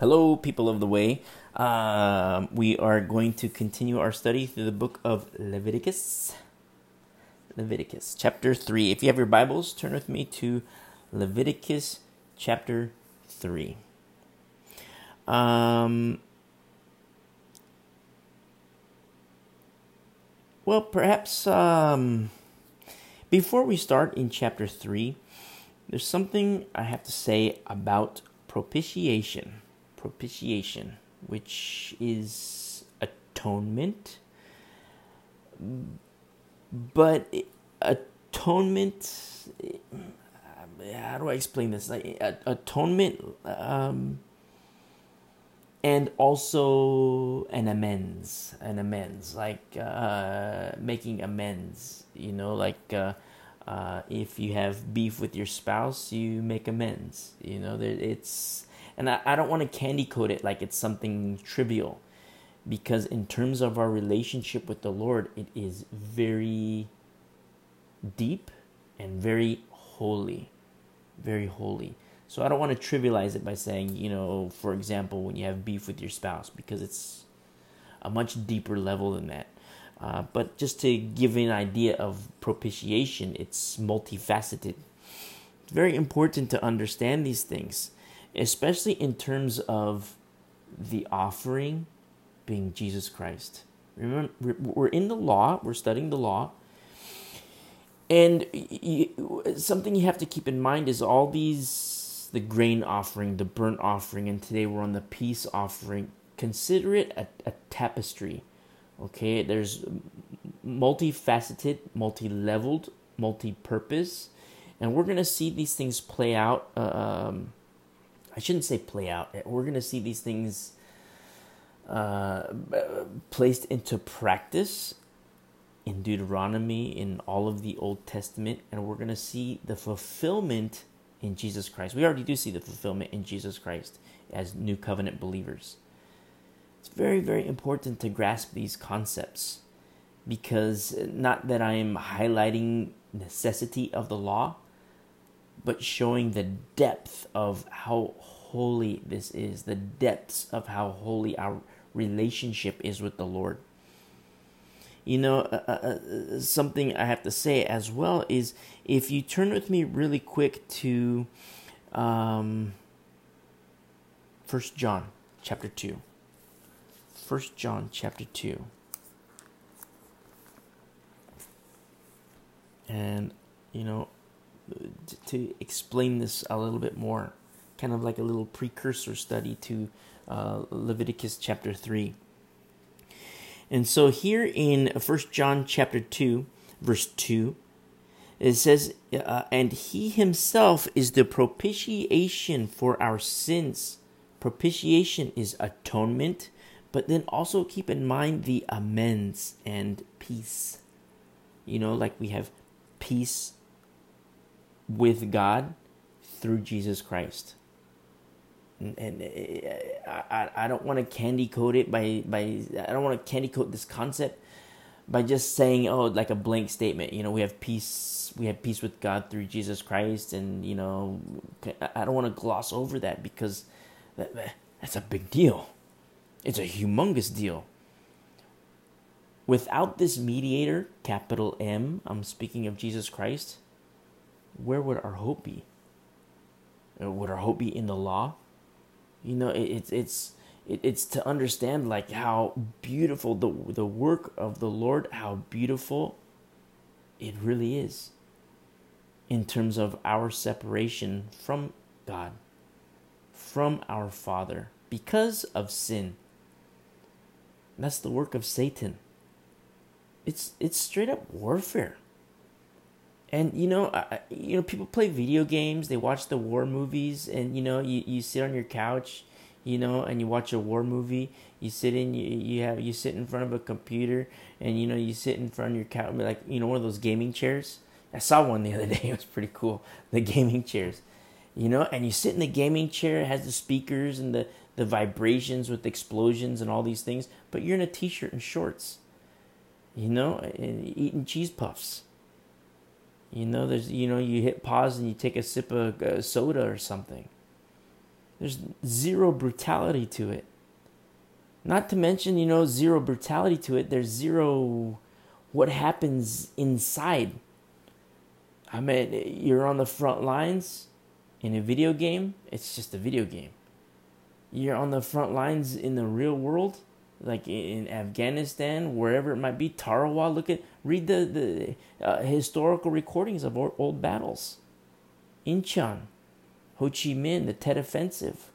Hello, people of the way. Um, we are going to continue our study through the book of Leviticus. Leviticus chapter 3. If you have your Bibles, turn with me to Leviticus chapter 3. Um, well, perhaps um, before we start in chapter 3, there's something I have to say about propitiation propitiation, which is atonement. But atonement, how do I explain this? Like atonement, um, and also an amends, an amends, like uh, making amends. You know, like. Uh, uh, if you have beef with your spouse, you make amends. You know, it's and I, I don't want to candy coat it like it's something trivial because in terms of our relationship with the Lord, it is very deep and very holy. Very holy. So I don't want to trivialize it by saying, you know, for example, when you have beef with your spouse, because it's a much deeper level than that. Uh, but just to give an idea of propitiation, it's multifaceted. It's very important to understand these things especially in terms of the offering being Jesus Christ. Remember, we're in the law, we're studying the law. And you, something you have to keep in mind is all these the grain offering, the burnt offering, and today we're on the peace offering. Consider it a, a tapestry. Okay, there's multifaceted, multi leveled, multi purpose, and we're going to see these things play out. Uh, um, I shouldn't say play out. We're going to see these things uh, placed into practice in Deuteronomy, in all of the Old Testament, and we're going to see the fulfillment in Jesus Christ. We already do see the fulfillment in Jesus Christ as new covenant believers. It's very, very important to grasp these concepts because not that I am highlighting necessity of the law, but showing the depth of how holy this is, the depths of how holy our relationship is with the Lord. You know, uh, uh, uh something I have to say as well is if you turn with me really quick to um, 1 John chapter 2. 1 John chapter 2. And, you know, to explain this a little bit more, kind of like a little precursor study to uh, Leviticus chapter 3. And so here in First John chapter 2, verse 2, it says, uh, And he himself is the propitiation for our sins. Propitiation is atonement, but then also keep in mind the amends and peace. You know, like we have peace with God through Jesus Christ. And, and uh, I, I don't want to candy coat it by, by I don't want to candy coat this concept by just saying oh like a blank statement. You know we have peace we have peace with God through Jesus Christ and you know I don't want to gloss over that because that, that's a big deal. It's a humongous deal. Without this mediator capital M I'm speaking of Jesus Christ where would our hope be? Uh, would our hope be in the law? You know, it, it's it's it, it's to understand like how beautiful the the work of the Lord, how beautiful it really is in terms of our separation from God, from our Father, because of sin. That's the work of Satan. It's it's straight up warfare. And you know, I, you know, people play video games. They watch the war movies, and you know, you, you sit on your couch, you know, and you watch a war movie. You sit in, you, you have you sit in front of a computer, and you know, you sit in front of your couch, like you know, one of those gaming chairs. I saw one the other day. It was pretty cool. The gaming chairs, you know, and you sit in the gaming chair. It has the speakers and the the vibrations with explosions and all these things. But you're in a t-shirt and shorts, you know, and eating cheese puffs you know, there's you know, you hit pause and you take a sip of uh, soda or something. There's zero brutality to it. Not to mention, you know, zero brutality to it. There's zero what happens inside. I mean, you're on the front lines in a video game, it's just a video game. You're on the front lines in the real world, like in Afghanistan, wherever it might be, Tarawa. Look at, read the, the uh, historical recordings of old battles. Incheon, Ho Chi Minh, the Tet Offensive.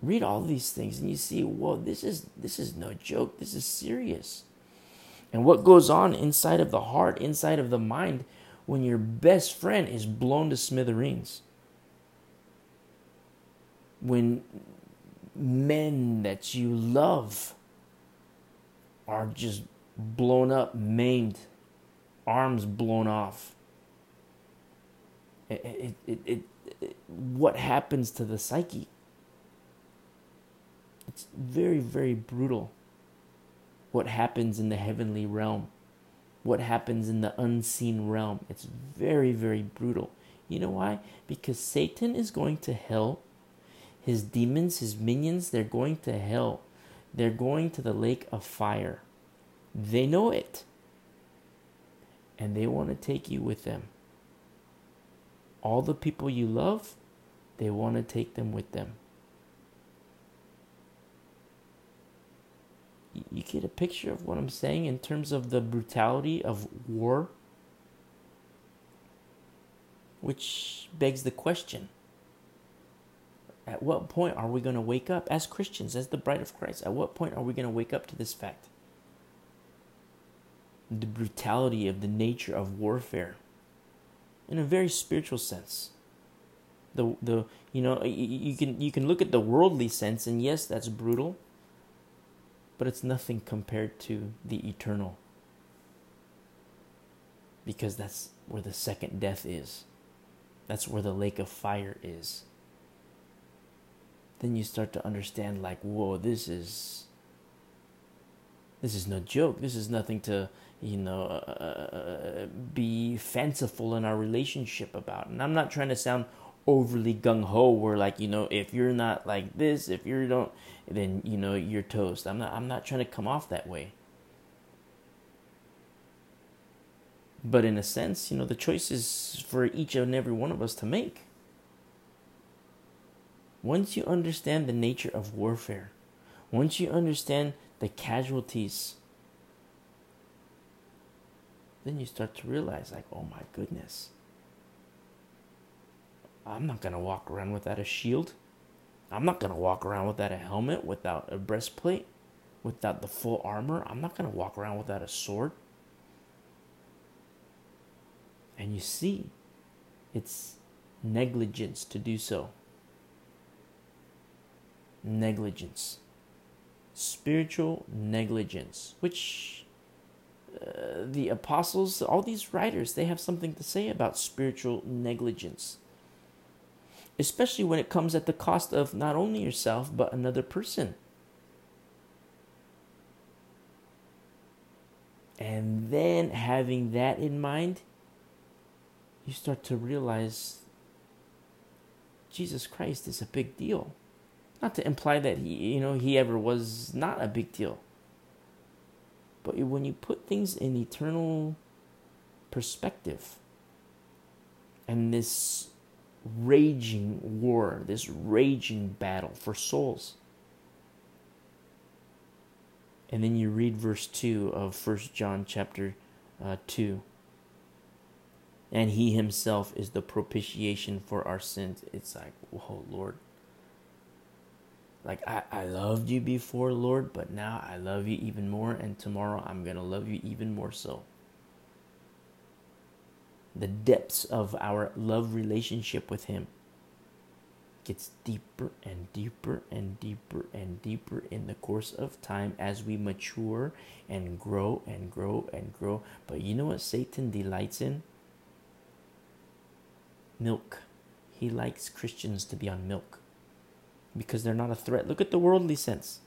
Read all these things and you see, whoa, this is this is no joke. This is serious. And what goes on inside of the heart, inside of the mind, when your best friend is blown to smithereens? When men that you love are just blown up, maimed, arms blown off. It, it, it, it, what happens to the psyche? It's very, very brutal. What happens in the heavenly realm, what happens in the unseen realm. It's very, very brutal. You know why? Because Satan is going to hell. His demons, his minions, they're going to hell. They're going to the lake of fire. They know it. And they want to take you with them. All the people you love, they want to take them with them. you get a picture of what I'm saying in terms of the brutality of war? Which begs the question at what point are we going to wake up as Christians, as the bride of Christ? At what point are we going to wake up to this fact? The brutality of the nature of warfare in a very spiritual sense. The, the you know you can you can look at the worldly sense and yes that's brutal but it's nothing compared to the eternal. Because that's where the second death is. That's where the lake of fire is. Then you start to understand, like, whoa, this is. This is no joke. This is nothing to, you know, uh, uh be fanciful in our relationship about. And I'm not trying to sound overly gung ho where like you know if you're not like this if you don't then you know you're toast i'm not i'm not trying to come off that way but in a sense you know the choice is for each and every one of us to make once you understand the nature of warfare once you understand the casualties then you start to realize like oh my goodness I'm not going to walk around without a shield. I'm not going to walk around without a helmet, without a breastplate, without the full armor. I'm not going to walk around without a sword. And you see, it's negligence to do so. Negligence. Spiritual negligence, which uh, the apostles, all these writers, they have something to say about spiritual negligence especially when it comes at the cost of not only yourself, but another person. And then having that in mind, you start to realize Jesus Christ is a big deal. Not to imply that he, you know, he ever was not a big deal. But when you put things in eternal perspective, and this raging war, this raging battle for souls. And then you read verse 2 of First John chapter uh, 2. And he himself is the propitiation for our sins. It's like, whoa, Lord. Like, I, I loved you before, Lord, but now I love you even more, and tomorrow I'm going to love you even more so the depths of our love relationship with Him gets deeper and deeper and deeper and deeper in the course of time as we mature and grow and grow and grow. But you know what Satan delights in? Milk. He likes Christians to be on milk because they're not a threat. Look at the worldly sense.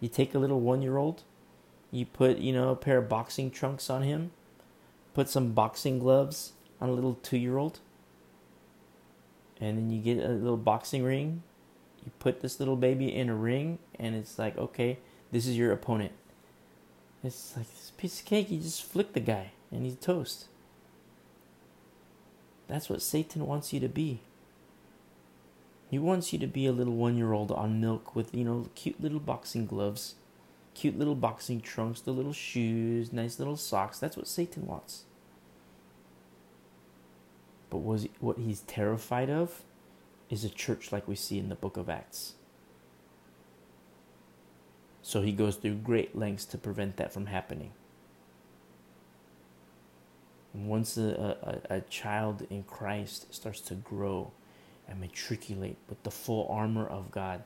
You take a little one year old, you put, you know, a pair of boxing trunks on him, put some boxing gloves, on a little two year old. And then you get a little boxing ring You put this little baby in a ring, and it's like, okay, this is your opponent. It's like this piece of cake. You just flick the guy, and he's toast. That's what Satan wants you to be. He wants you to be a little one year old on milk with, you know, cute little boxing gloves, cute little boxing trunks, the little shoes, nice little socks. That's what Satan wants. But was what he's terrified of is a church like we see in the book of Acts. So he goes through great lengths to prevent that from happening. And once a, a, a child in Christ starts to grow and matriculate with the full armor of God,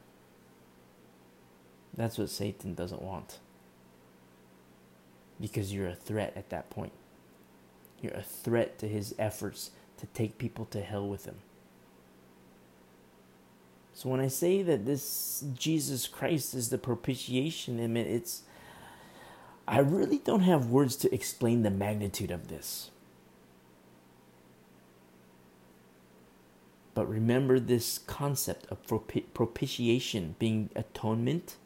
that's what Satan doesn't want. Because you're a threat at that point. You're a threat to his efforts to take people to hell with him. So when I say that this Jesus Christ is the propitiation, I mean it's I really don't have words to explain the magnitude of this. But remember this concept of propitiation being atonement,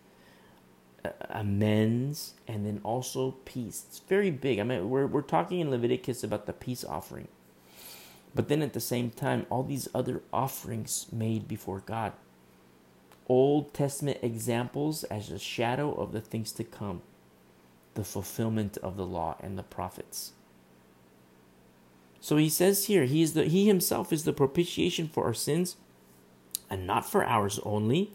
amends, and then also peace. It's very big. I mean, we're, we're talking in Leviticus about the peace offering. But then at the same time, all these other offerings made before God. Old Testament examples as a shadow of the things to come, the fulfillment of the law and the prophets. So he says here, he is the he himself is the propitiation for our sins, and not for ours only,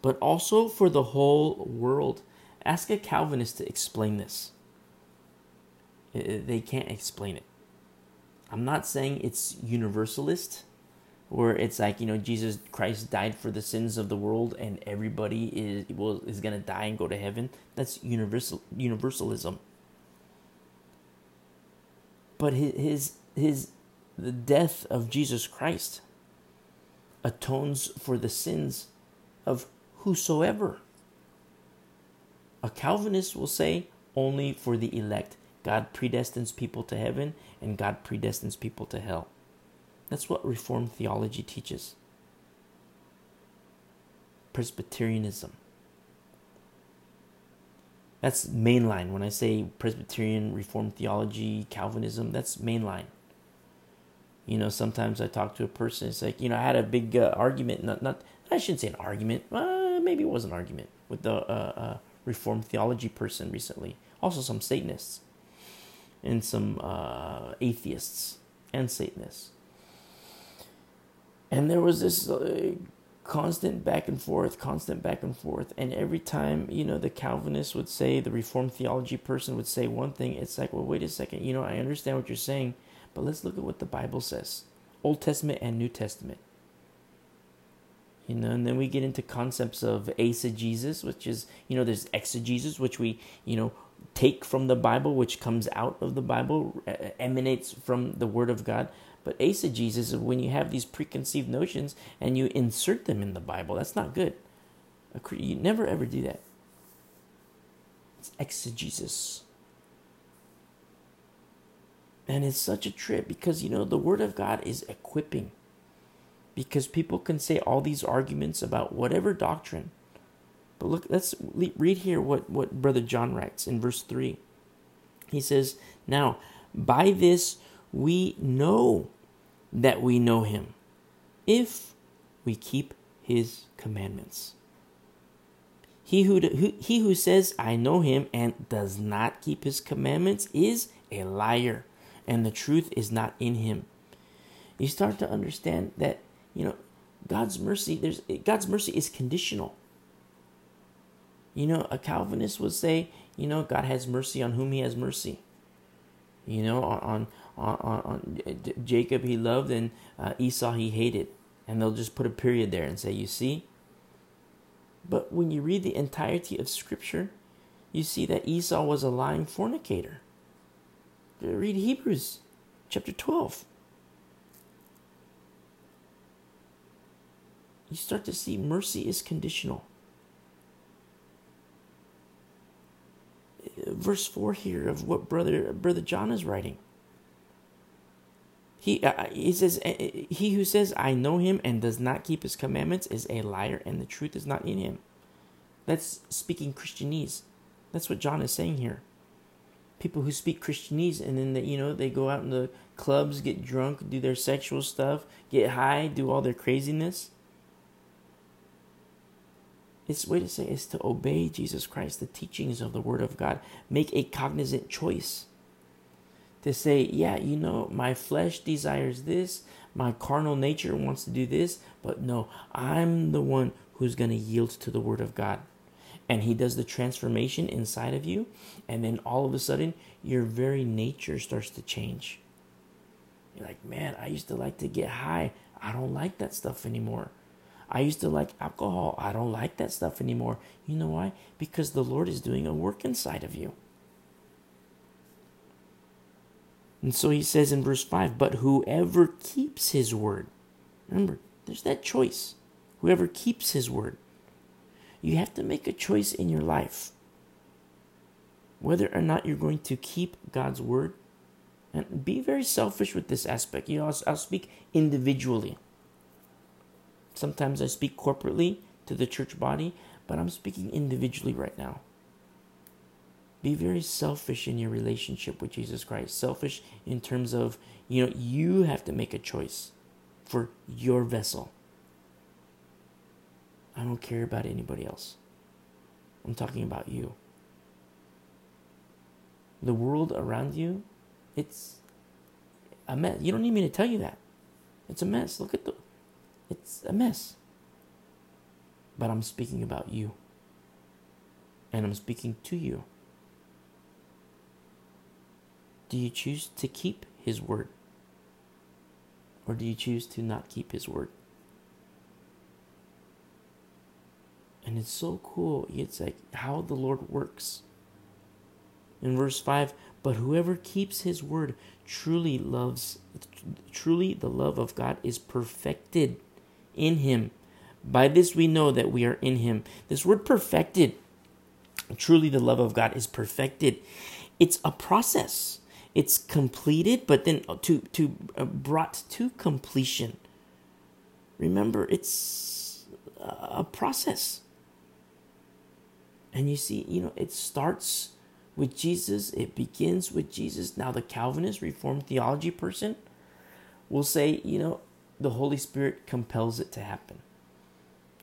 but also for the whole world. Ask a Calvinist to explain this. They can't explain it. I'm not saying it's universalist, where it's like you know Jesus Christ died for the sins of the world and everybody is will is gonna die and go to heaven. That's universal universalism. But his, his the death of Jesus Christ atones for the sins of whosoever. A Calvinist will say only for the elect. God predestines people to heaven and God predestines people to hell. That's what Reformed theology teaches. Presbyterianism. That's mainline. When I say Presbyterian, Reformed theology, Calvinism, that's mainline. You know, sometimes I talk to a person. It's like, you know, I had a big uh, argument. Not, not. I shouldn't say an argument. Uh, maybe it was an argument with the uh, uh, Reformed theology person recently. Also, some Satanists and some uh, atheists and Satanists. And there was this uh, constant back and forth, constant back and forth. And every time, you know, the Calvinist would say, the Reformed theology person would say one thing, it's like, well, wait a second, you know, I understand what you're saying but let's look at what the Bible says Old Testament and New Testament. You know, and then we get into concepts of eisegesis, which is, you know, there's exegesis, which we, you know, take from the Bible, which comes out of the Bible, emanates from the Word of God. But eisegesis is when you have these preconceived notions and you insert them in the Bible. That's not good. You never ever do that. It's exegesis. And it's such a trip because, you know, the Word of God is equipping. Because people can say all these arguments about whatever doctrine. But look, let's read here what, what Brother John writes in verse 3. He says, Now, by this we know that we know him, if we keep his commandments. He who, he who says, I know him, and does not keep his commandments is a liar and the truth is not in him. You start to understand that, you know, God's mercy, there's God's mercy is conditional. You know, a Calvinist would say, you know, God has mercy on whom he has mercy. You know, on on on, on Jacob he loved and uh, Esau he hated, and they'll just put a period there and say, you see. But when you read the entirety of Scripture, you see that Esau was a lying fornicator. Uh, read Hebrews chapter 12. You start to see mercy is conditional. Uh, verse 4 here of what brother brother John is writing. He uh, uh he says he who says I know him and does not keep his commandments is a liar and the truth is not in him. That's speaking Christianese. That's what John is saying here. People who speak Christianese and then they, you know they go out in the clubs, get drunk, do their sexual stuff, get high, do all their craziness. It's way to say is to obey Jesus Christ, the teachings of the Word of God. Make a cognizant choice. To say, yeah, you know, my flesh desires this, my carnal nature wants to do this, but no, I'm the one who's going to yield to the Word of God. And He does the transformation inside of you, and then all of a sudden, your very nature starts to change. You're like, man, I used to like to get high. I don't like that stuff anymore. I used to like alcohol. I don't like that stuff anymore. You know why? Because the Lord is doing a work inside of you. And so he says in verse 5 But whoever keeps his word, remember, there's that choice. Whoever keeps his word, you have to make a choice in your life whether or not you're going to keep God's word. And be very selfish with this aspect. You know, I'll, I'll speak individually. Sometimes I speak corporately to the church body, but I'm speaking individually right now. Be very selfish in your relationship with Jesus Christ. Selfish in terms of, you know, you have to make a choice for your vessel. I don't care about anybody else. I'm talking about you. The world around you, it's a mess. You don't need me to tell you that. It's a mess. Look at the it's a mess. But I'm speaking about you. And I'm speaking to you. Do you choose to keep His word? Or do you choose to not keep His word? And it's so cool. It's like how the Lord works. In verse 5, but whoever keeps his word truly loves, truly the love of God is perfected in him. By this we know that we are in him. This word perfected, truly the love of God is perfected. It's a process. It's completed, but then to to uh, brought to completion. Remember, it's a process. And you see, you know, it starts with Jesus, it begins with Jesus. Now, the Calvinist Reformed theology person will say, you know, the Holy Spirit compels it to happen.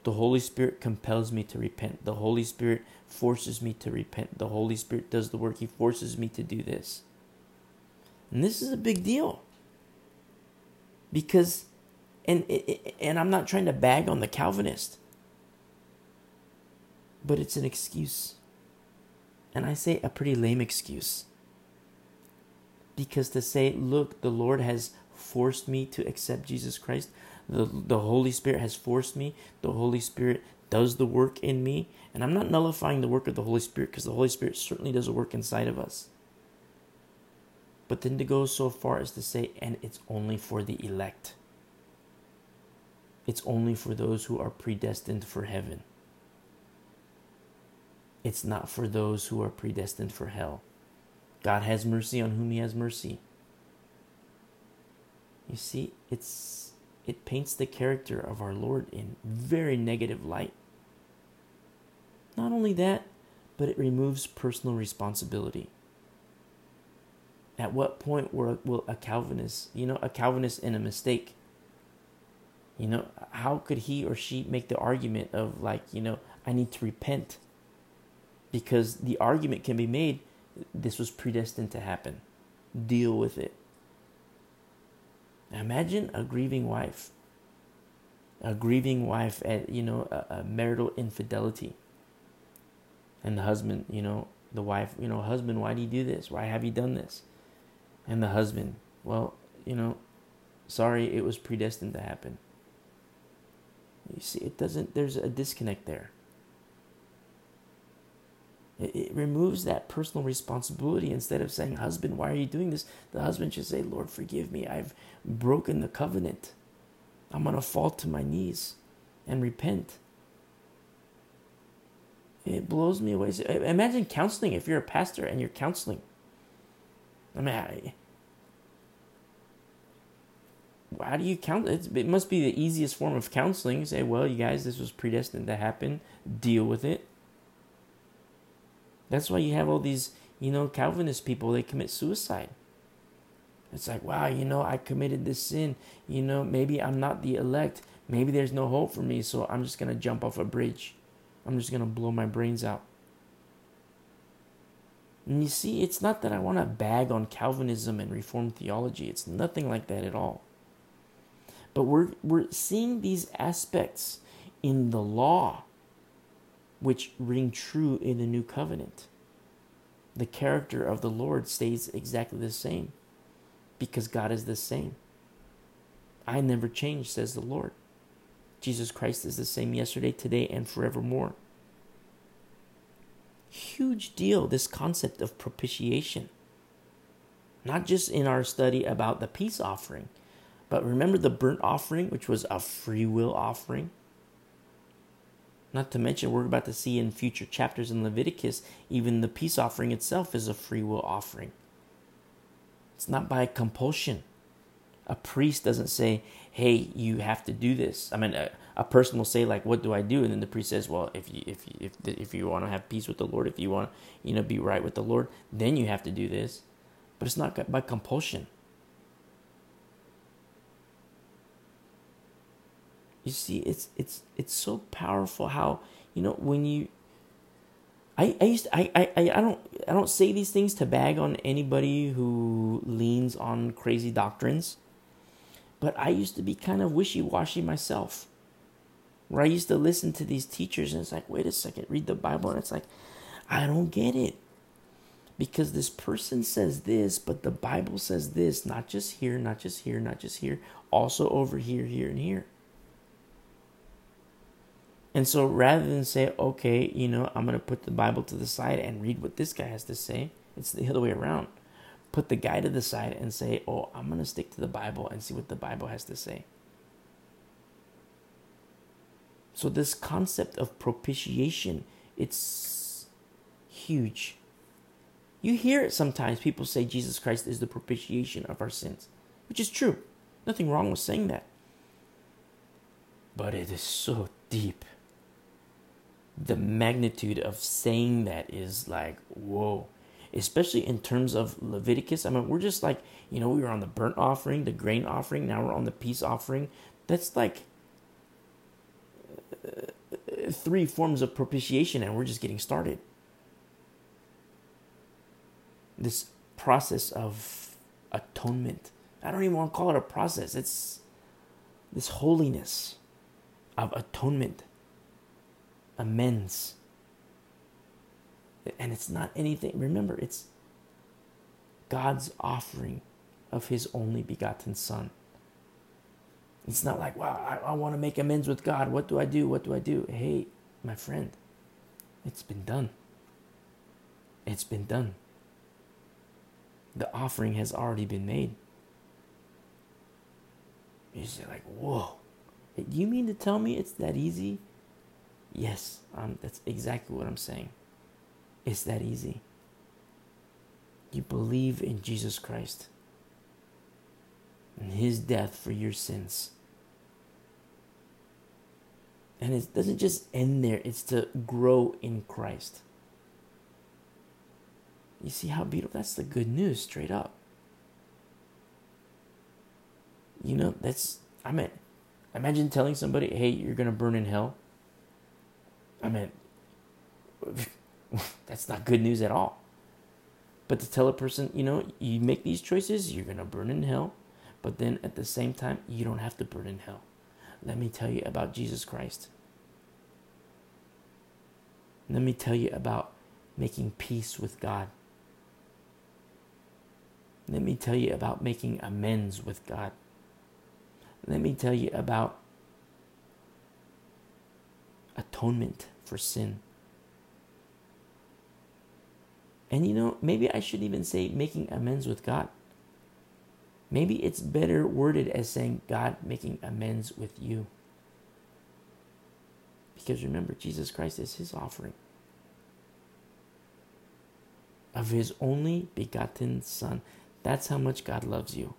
The Holy Spirit compels me to repent. The Holy Spirit forces me to repent. The Holy Spirit does the work. He forces me to do this. And this is a big deal. Because, and, and I'm not trying to bag on the Calvinist, but it's an excuse. And I say a pretty lame excuse. Because to say, look, the Lord has forced me to accept Jesus Christ. The, the Holy Spirit has forced me. The Holy Spirit does the work in me. And I'm not nullifying the work of the Holy Spirit because the Holy Spirit certainly does a work inside of us. But then to go so far as to say, and it's only for the elect, it's only for those who are predestined for heaven. It's not for those who are predestined for hell. God has mercy on whom He has mercy. You see, it's it paints the character of our Lord in very negative light. Not only that, but it removes personal responsibility. At what point will a Calvinist, you know, a Calvinist in a mistake, you know, how could he or she make the argument of like, you know, I need to repent? Because the argument can be made this was predestined to happen. Deal with it. Imagine a grieving wife, a grieving wife at you know a, a marital infidelity, and the husband, you know, the wife, you know, husband, why do you do this? Why have you done this? And the husband, well, you know, sorry, it was predestined to happen. You see, it doesn't. There's a disconnect there. It, removes that personal responsibility. Instead of saying, Husband, why are you doing this? The husband should say, Lord, forgive me. I've broken the covenant. I'm going to fall to my knees and repent. It blows me away. Imagine counseling if you're a pastor and you're counseling. I mean, I, how do you count it? It must be the easiest form of counseling. Say, well, you guys, this was predestined to happen. Deal with it. That's why you have all these, you know, Calvinist people, they commit suicide. It's like, wow, you know, I committed this sin. You know, maybe I'm not the elect. Maybe there's no hope for me, so I'm just going to jump off a bridge. I'm just going to blow my brains out. And you see, it's not that I want to bag on Calvinism and Reformed theology. It's nothing like that at all. But we're, we're seeing these aspects in the law which ring true in the new covenant. The character of the Lord stays exactly the same because God is the same. I never change, says the Lord. Jesus Christ is the same yesterday, today, and forevermore. Huge deal, this concept of propitiation. Not just in our study about the peace offering, but remember the burnt offering, which was a free will offering? Not to mention, we're about to see in future chapters in Leviticus, even the peace offering itself is a free will offering. It's not by compulsion. A priest doesn't say, "Hey, you have to do this." I mean, a, a person will say, "Like, what do I do?" And then the priest says, "Well, if you if you, if if you want to have peace with the Lord, if you want you know be right with the Lord, then you have to do this." But it's not by compulsion. You see, it's it's it's so powerful how you know when you I, I used to, I, I, I don't I don't say these things to bag on anybody who leans on crazy doctrines. But I used to be kind of wishy-washy myself. Where I used to listen to these teachers and it's like, wait a second, read the Bible, and it's like, I don't get it. Because this person says this, but the Bible says this, not just here, not just here, not just here, also over here, here, and here. And so rather than say, okay, you know, I'm going to put the Bible to the side and read what this guy has to say, it's the other way around. Put the guy to the side and say, oh, I'm going to stick to the Bible and see what the Bible has to say. So this concept of propitiation, it's huge. You hear it sometimes. People say Jesus Christ is the propitiation of our sins, which is true. Nothing wrong with saying that. But it is so deep the magnitude of saying that is like, whoa. Especially in terms of Leviticus. I mean, we're just like, you know, we were on the burnt offering, the grain offering, now we're on the peace offering. That's like uh, three forms of propitiation, and we're just getting started. This process of atonement. I don't even want to call it a process, it's this holiness of atonement amends. And it's not anything, remember, it's God's offering of his only begotten Son. It's not like, wow, I, I want to make amends with God. What do I do? What do I do? Hey, my friend, it's been done. It's been done. The offering has already been made. You say, like, whoa. Do you mean to tell me it's that easy? Yes, um, that's exactly what I'm saying. It's that easy. You believe in Jesus Christ and his death for your sins. And it doesn't just end there, it's to grow in Christ. You see how beautiful? That's the good news, straight up. You know, that's, I mean, imagine telling somebody, hey, you're going to burn in hell. I mean, that's not good news at all. But to tell a person, you know, you make these choices, you're going to burn in hell. But then at the same time, you don't have to burn in hell. Let me tell you about Jesus Christ. Let me tell you about making peace with God. Let me tell you about making amends with God. Let me tell you about atonement for sin. And you know, maybe I should even say making amends with God. Maybe it's better worded as saying God making amends with you. Because remember, Jesus Christ is his offering of his only begotten Son. That's how much God loves you.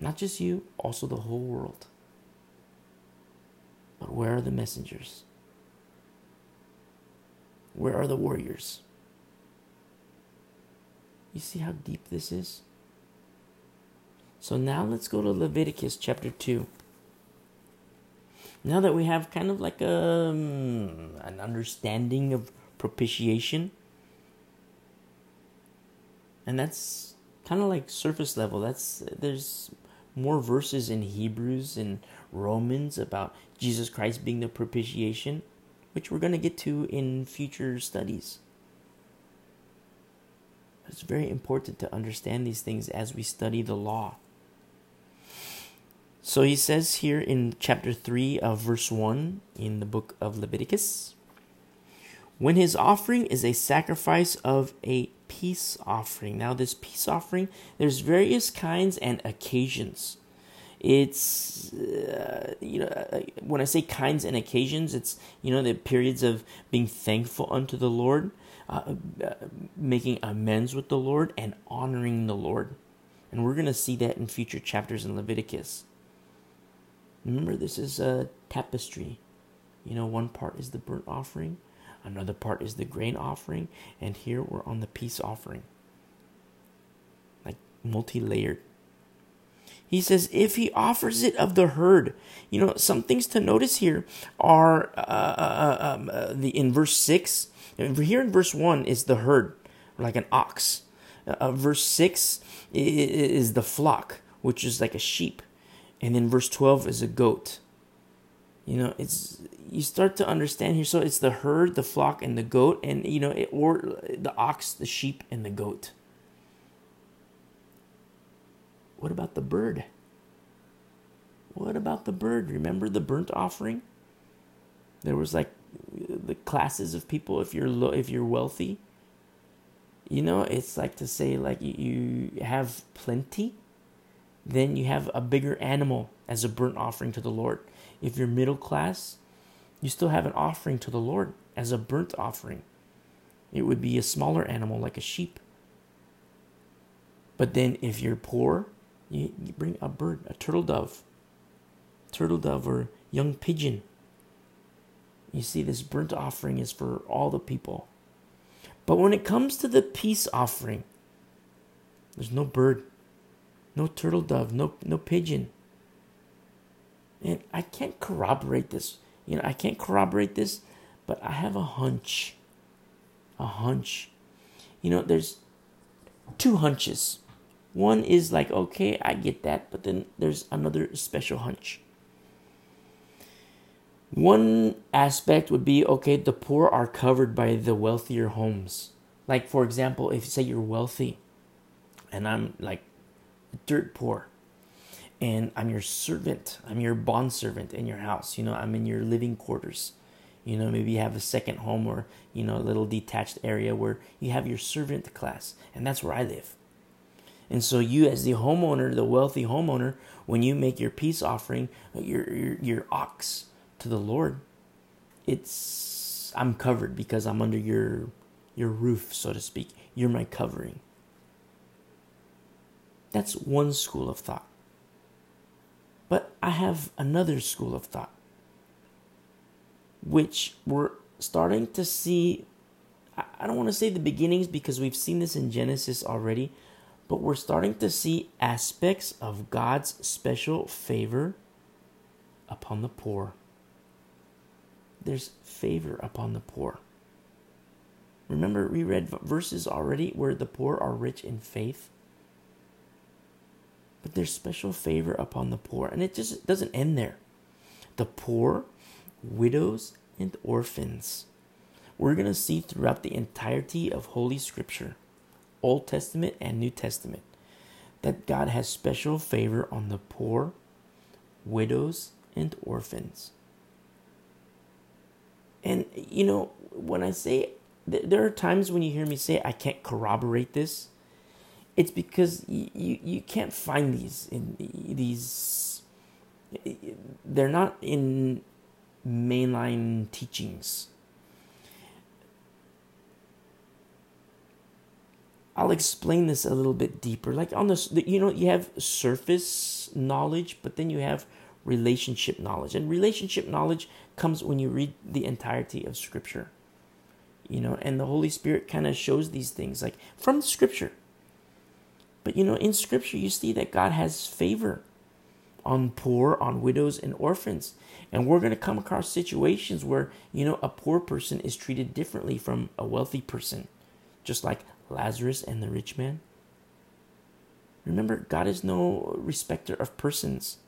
Not just you, also the whole world. But where are the messengers? Where are the warriors? You see how deep this is? So now let's go to Leviticus chapter 2. Now that we have kind of like a, um, an understanding of propitiation, and that's kind of like surface level. That's there's more verses in Hebrews and Romans about Jesus Christ being the propitiation, which we're going to get to in future studies. It's very important to understand these things as we study the law. So he says here in chapter 3 of verse 1 in the book of Leviticus when his offering is a sacrifice of a peace offering. Now, this peace offering, there's various kinds and occasions. It's, uh, you know, uh, when I say kinds and occasions, it's, you know, the periods of being thankful unto the Lord, uh, uh, making amends with the Lord, and honoring the Lord. And we're going to see that in future chapters in Leviticus. Remember, this is a tapestry. You know, one part is the burnt offering, Another part is the grain offering. And here we're on the peace offering. Like multi layered. He says, if he offers it of the herd, you know, some things to notice here are uh, uh, uh um, uh, the in verse six. Here in verse one is the herd, like an ox. Uh, verse six is the flock, which is like a sheep, and then verse twelve is a goat. You know, it's you start to understand here. So it's the herd, the flock, and the goat, and you know, it, or the ox, the sheep, and the goat. What about the bird? What about the bird? Remember the burnt offering? There was like the classes of people. If you're low, if you're wealthy, you know, it's like to say like you have plenty, then you have a bigger animal as a burnt offering to the Lord. If you're middle class, you still have an offering to the Lord as a burnt offering. It would be a smaller animal like a sheep. But then if you're poor, you, you bring a bird, a turtle dove, turtle dove or young pigeon. You see, this burnt offering is for all the people. But when it comes to the peace offering, there's no bird, no turtle dove, no, no pigeon. And I can't corroborate this. You know, I can't corroborate this, but I have a hunch. A hunch. You know, there's two hunches. One is like, okay, I get that, but then there's another special hunch. One aspect would be okay, the poor are covered by the wealthier homes. Like, for example, if you say you're wealthy and I'm like dirt poor, and I'm your servant. I'm your bond servant in your house. You know, I'm in your living quarters. You know, maybe you have a second home or, you know, a little detached area where you have your servant class, and that's where I live. And so you as the homeowner, the wealthy homeowner, when you make your peace offering, your your, your ox to the Lord, it's I'm covered because I'm under your your roof, so to speak. You're my covering. That's one school of thought. But I have another school of thought, which we're starting to see. I don't want to say the beginnings because we've seen this in Genesis already, but we're starting to see aspects of God's special favor upon the poor. There's favor upon the poor. Remember, we read verses already where the poor are rich in faith but there's special favor upon the poor. And it just doesn't end there. The poor, widows, and orphans. We're going to see throughout the entirety of Holy Scripture, Old Testament and New Testament, that God has special favor on the poor, widows, and orphans. And, you know, when I say, there are times when you hear me say, I can't corroborate this it's because you, you, you can't find these in these they're not in mainline teachings I'll explain this a little bit deeper. Like on this, you know, you have surface knowledge, but then you have relationship knowledge. And relationship knowledge comes when you read the entirety of Scripture. You know, and the Holy Spirit kind of shows these things, like from Scripture. But you know, in Scripture, you see that God has favor on poor, on widows, and orphans. And we're going to come across situations where, you know, a poor person is treated differently from a wealthy person, just like Lazarus and the rich man. Remember, God is no respecter of persons.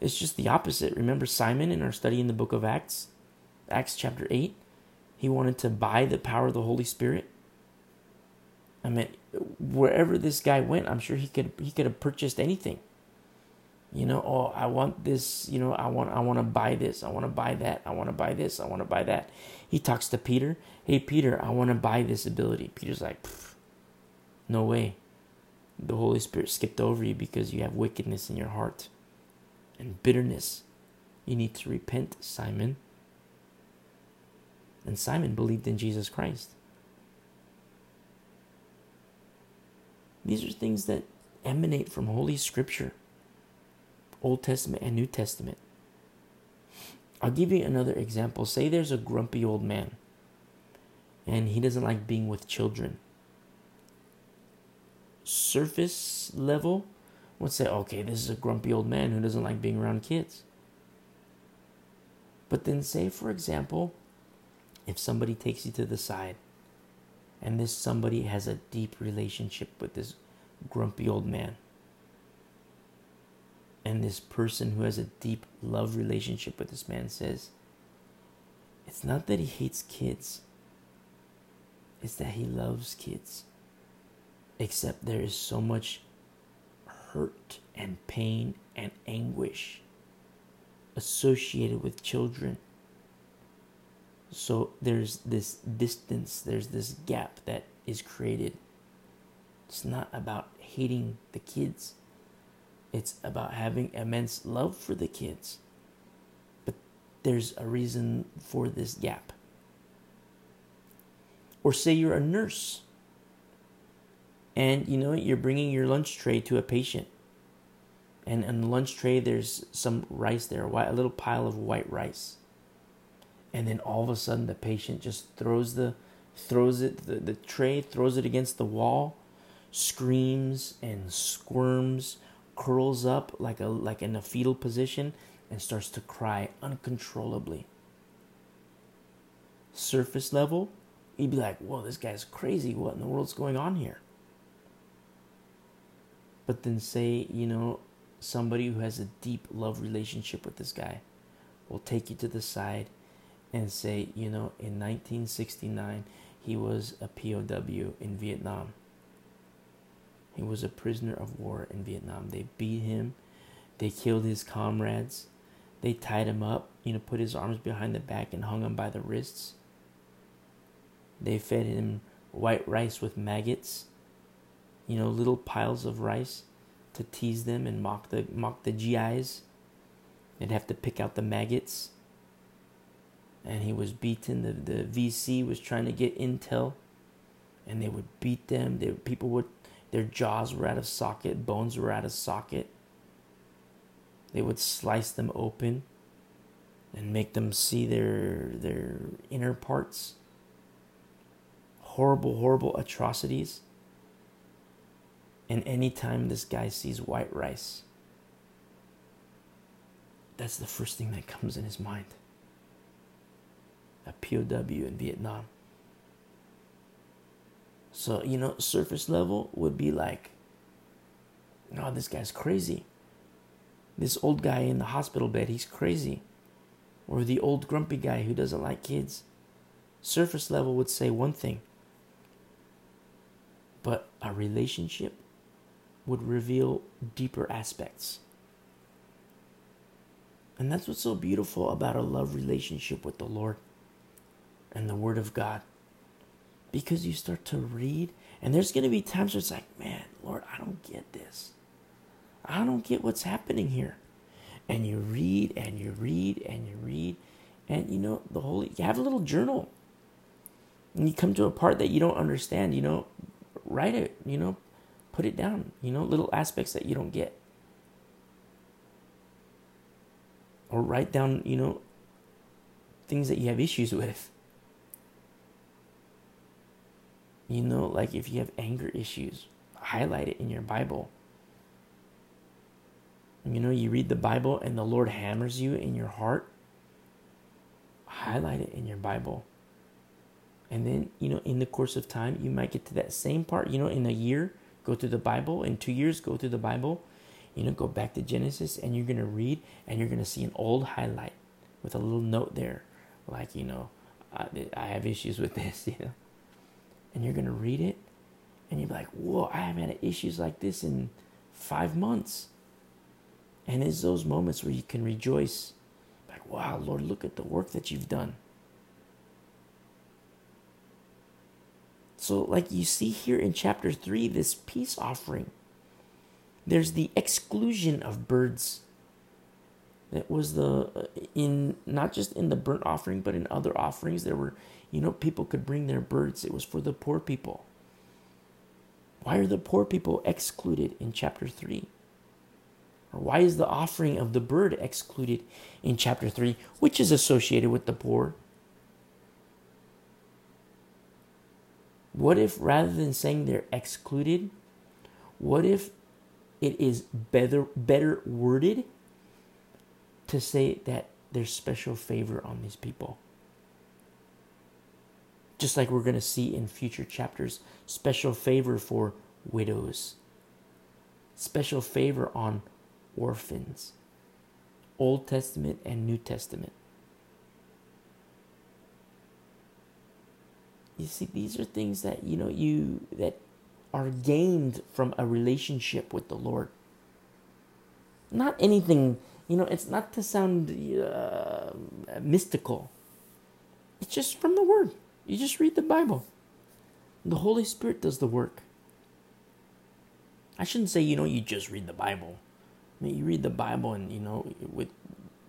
It's just the opposite. Remember Simon in our study in the book of Acts, Acts chapter 8? He wanted to buy the power of the Holy Spirit. I mean, wherever this guy went, I'm sure he could he could have purchased anything you know oh i want this you know i want i want to buy this i want to buy that i want to buy this i want to buy that. He talks to peter. Hey peter i want to buy this ability. Peter's like no way. The holy spirit skipped over you because you have wickedness in your heart and bitterness. You need to repent simon. And simon believed in jesus christ. These are things that emanate from holy scripture Old Testament and New Testament. I'll give you another example. Say there's a grumpy old man and he doesn't like being with children. Surface level would say, okay, this is a grumpy old man who doesn't like being around kids. But then, say, for example, if somebody takes you to the side and this somebody has a deep relationship with this grumpy old man and this person who has a deep love relationship with this man says, it's not that he hates kids, it's that he loves kids. Except there is so much hurt and pain and anguish associated with children. So there's this distance, there's this gap that is created. It's not about hating the kids, it's about having immense love for the kids. But there's a reason for this gap. Or say you're a nurse and you know you're bringing your lunch tray to a patient and on the lunch tray there's some rice there a little pile of white rice and then all of a sudden the patient just throws the throws it the, the tray throws it against the wall screams and squirms curls up like a like in a fetal position and starts to cry uncontrollably. Surface level, you'd be like, "Whoa, this guy's crazy. What in the world's going on here?" But then say, you know, somebody who has a deep love relationship with this guy will take you to the side and say, you know, in 1969 he was a POW in Vietnam he was a prisoner of war in Vietnam. They beat him. They killed his comrades. They tied him up, you know, put his arms behind the back and hung him by the wrists. They fed him white rice with maggots, you know, little piles of rice to tease them and mock the mock the GIs. They'd have to pick out the maggots. And he was beaten. The the VC was trying to get intel, and they would beat them. They people would their jaws were out of socket, bones were out of socket. They would slice them open and make them see their their inner parts. Horrible, horrible atrocities. And anytime this guy sees white rice, that's the first thing that comes in his mind. A POW in Vietnam. So, you know, surface level would be like, no, this guy's crazy. This old guy in the hospital bed, he's crazy. Or the old grumpy guy who doesn't like kids. Surface level would say one thing, but a relationship would reveal deeper aspects. And that's what's so beautiful about a love relationship with the Lord and the Word of God because you start to read, and there's going to be times where it's like, man, Lord, I don't get this. I don't get what's happening here. And you read and you read and you read, and you know, the Holy, you have a little journal. And you come to a part that you don't understand, you know, write it, you know, put it down, you know, little aspects that you don't get. Or write down, you know, things that you have issues with. You know, like if you have anger issues, highlight it in your Bible. You know, you read the Bible and the Lord hammers you in your heart, highlight it in your Bible. And then, you know, in the course of time, you might get to that same part. You know, in a year, go through the Bible. In two years, go through the Bible. You know, go back to Genesis and you're going to read and you're going to see an old highlight with a little note there. Like, you know, I, I have issues with this, you know and you're to read it and you're like, whoa, I haven't had issues like this in five months. And it's those moments where you can rejoice, like, wow, Lord, look at the work that you've done. So, like you see here in chapter 3, this peace offering, there's the exclusion of birds. That was the, uh, in not just in the burnt offering, but in other offerings, there were you know, people could bring their birds, it was for the poor people. Why are the poor people excluded in chapter 3? Or why is the offering of the bird excluded in chapter 3, which is associated with the poor? What if rather than saying they're excluded, what if it is better better worded to say that there's special favor on these people? Just like we're going to see in future chapters, special favor for widows, special favor on orphans, Old Testament and New Testament. You see, these are things that you know you that are gained from a relationship with the Lord. Not anything, you know. It's not to sound uh, mystical. It's just from the Word. You just read the Bible. The Holy Spirit does the work. I shouldn't say, you know, you just read the Bible. I mean, you read the Bible and, you know, with,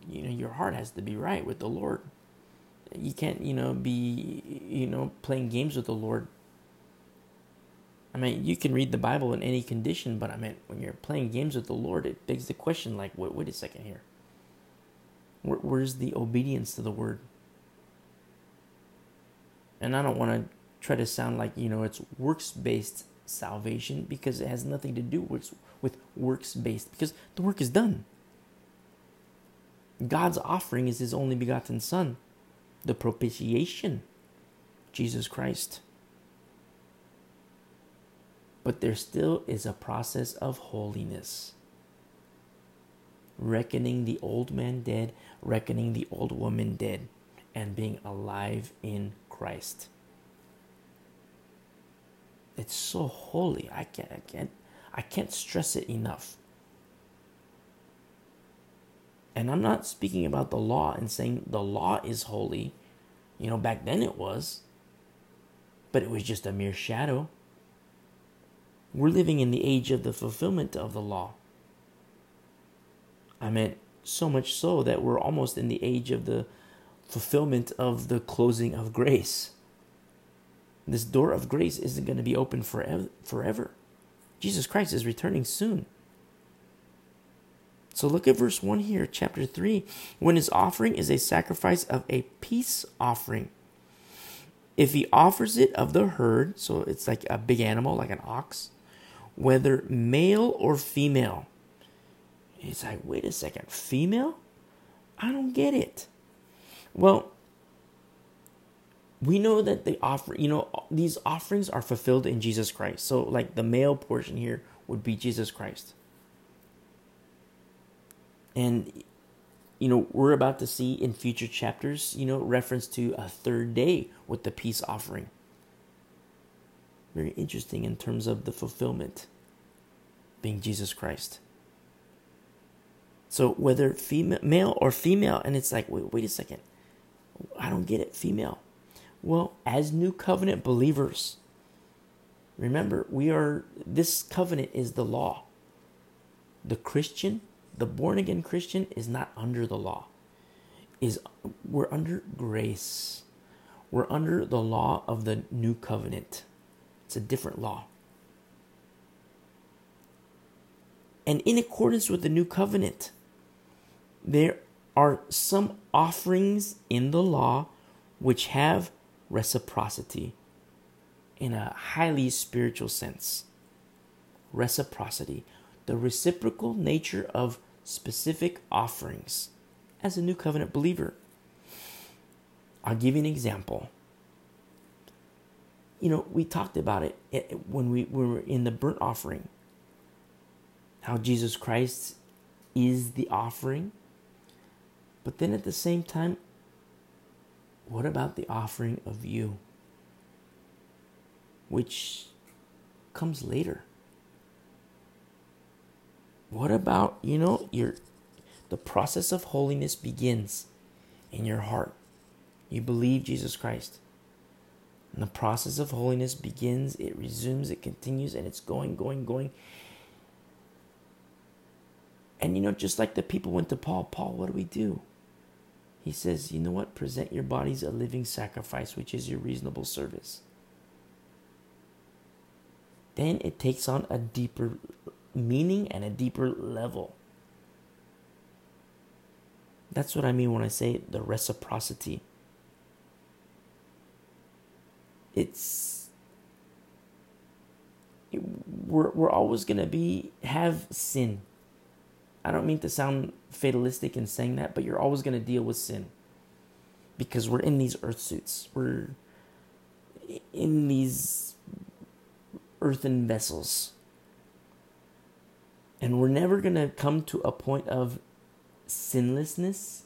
you know, your heart has to be right with the Lord. You can't, you know, be, you know, playing games with the Lord. I mean, you can read the Bible in any condition, but I mean, when you're playing games with the Lord, it begs the question, like, wait, wait a second here. Where, where's the obedience to the Word? And I don't want to try to sound like, you know, it's works based salvation because it has nothing to do with, with works based because the work is done. God's offering is his only begotten Son, the propitiation, Jesus Christ. But there still is a process of holiness. Reckoning the old man dead, reckoning the old woman dead, and being alive in Christ. It's so holy. I can't I can't I can't stress it enough. And I'm not speaking about the law and saying the law is holy. You know, back then it was. But it was just a mere shadow. We're living in the age of the fulfillment of the law. I meant so much so that we're almost in the age of the fulfillment of the closing of grace. This door of grace isn't going to be open forever. forever. Jesus Christ is returning soon. So look at verse 1 here, chapter 3. When his offering is a sacrifice of a peace offering. If he offers it of the herd, so it's like a big animal, like an ox, whether male or female. It's like, wait a second, female? I don't get it. Well, we know that the offer, you know, these offerings are fulfilled in Jesus Christ. So, like the male portion here would be Jesus Christ. And, you know, we're about to see in future chapters, you know, reference to a third day with the peace offering. Very interesting in terms of the fulfillment being Jesus Christ. So, whether female, male or female, and it's like, wait, wait a second I don't get it, female. Well, as new covenant believers, remember, we are this covenant is the law. The Christian, the born again Christian is not under the law. Is we're under grace. We're under the law of the new covenant. It's a different law. And in accordance with the new covenant, there are some offerings in the law which have reciprocity in a highly spiritual sense. Reciprocity, the reciprocal nature of specific offerings as a new covenant believer. I'll give you an example. You know, we talked about it when we were in the burnt offering. How Jesus Christ is the offering. But then at the same time, what about the offering of you? Which comes later. What about, you know, your the process of holiness begins in your heart. You believe Jesus Christ. And the process of holiness begins, it resumes, it continues, and it's going, going, going. And you know, just like the people went to Paul, Paul, what do we do? He says, you know what? Present your bodies a living sacrifice, which is your reasonable service. Then it takes on a deeper meaning and a deeper level. That's what I mean when I say the reciprocity. It's we're we're always gonna be have sin. I don't mean to sound fatalistic in saying that, but you're always gonna deal with sin. Because we're in these earth suits. We're in these earthen vessels. And we're never going to come to a point of sinlessness.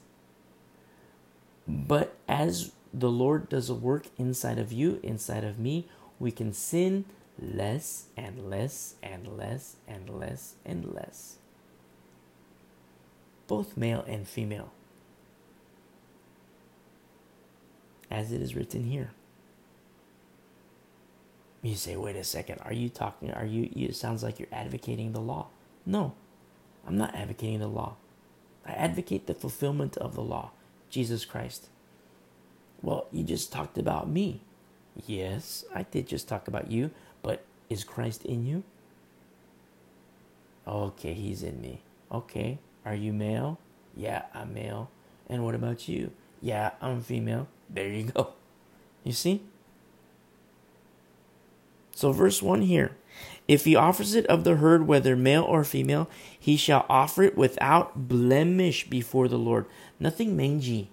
But as the Lord does a work inside of you, inside of me, we can sin less and less and less and less and less. Both male and female. As it is written here. You say, wait a second, are you talking, are you, it sounds like you're advocating the law. No, I'm not advocating the law. I advocate the fulfillment of the law, Jesus Christ. Well, you just talked about me. Yes, I did just talk about you, but is Christ in you? Okay, he's in me. Okay, are you male? Yeah, I'm male. And what about you? Yeah, I'm female. There you go. You see? So, verse 1 here if he offers it of the herd, whether male or female, he shall offer it without blemish before the Lord. Nothing mangy.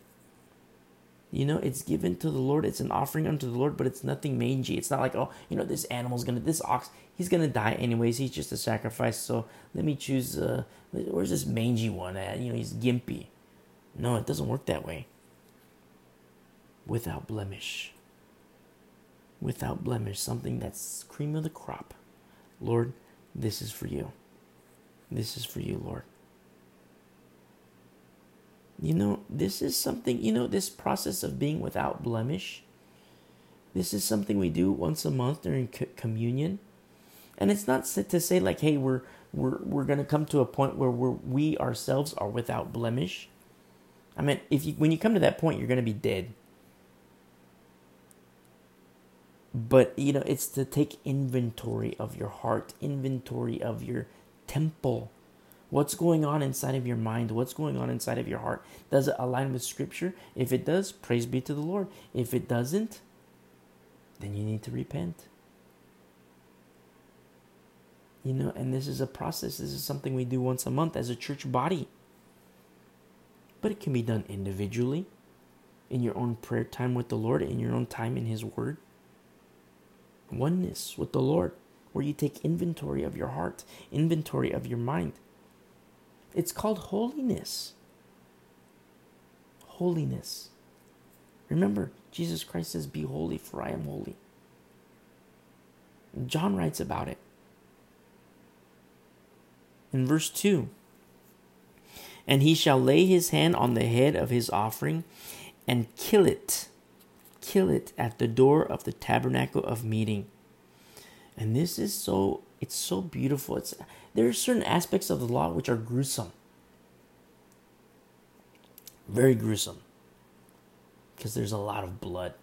You know, it's given to the Lord. It's an offering unto the Lord, but it's nothing mangy. It's not like, oh, you know, this animal's gonna, this ox, he's gonna die anyways. He's just a sacrifice. So let me choose. Uh, where's this mangy one at? You know, he's gimpy. No, it doesn't work that way. Without blemish. Without blemish, something that's cream of the crop. Lord, this is for you. This is for you, Lord. You know, this is something, you know, this process of being without blemish, this is something we do once a month during communion. And it's not to say like, hey, we're we're we're going to come to a point where we're, we ourselves are without blemish. I mean, if you when you come to that point, you're going to be dead but you know it's to take inventory of your heart inventory of your temple what's going on inside of your mind? What's going on inside of your heart? Does it align with scripture? If it does praise be to the lord. If it doesn't then you need to repent. You know and this is a process. This is something we do once a month as a church body. But it can be done individually in your own prayer time with the lord in your own time in his word. Oneness with the Lord, where you take inventory of your heart, inventory of your mind. It's called holiness. Holiness. Remember, Jesus Christ says, Be holy, for I am holy. John writes about it. In verse 2 And he shall lay his hand on the head of his offering and kill it kill it at the door of the tabernacle of meeting. And this is so it's so beautiful. It's there are certain aspects of the law which are gruesome. Very gruesome. Because there's a lot of blood.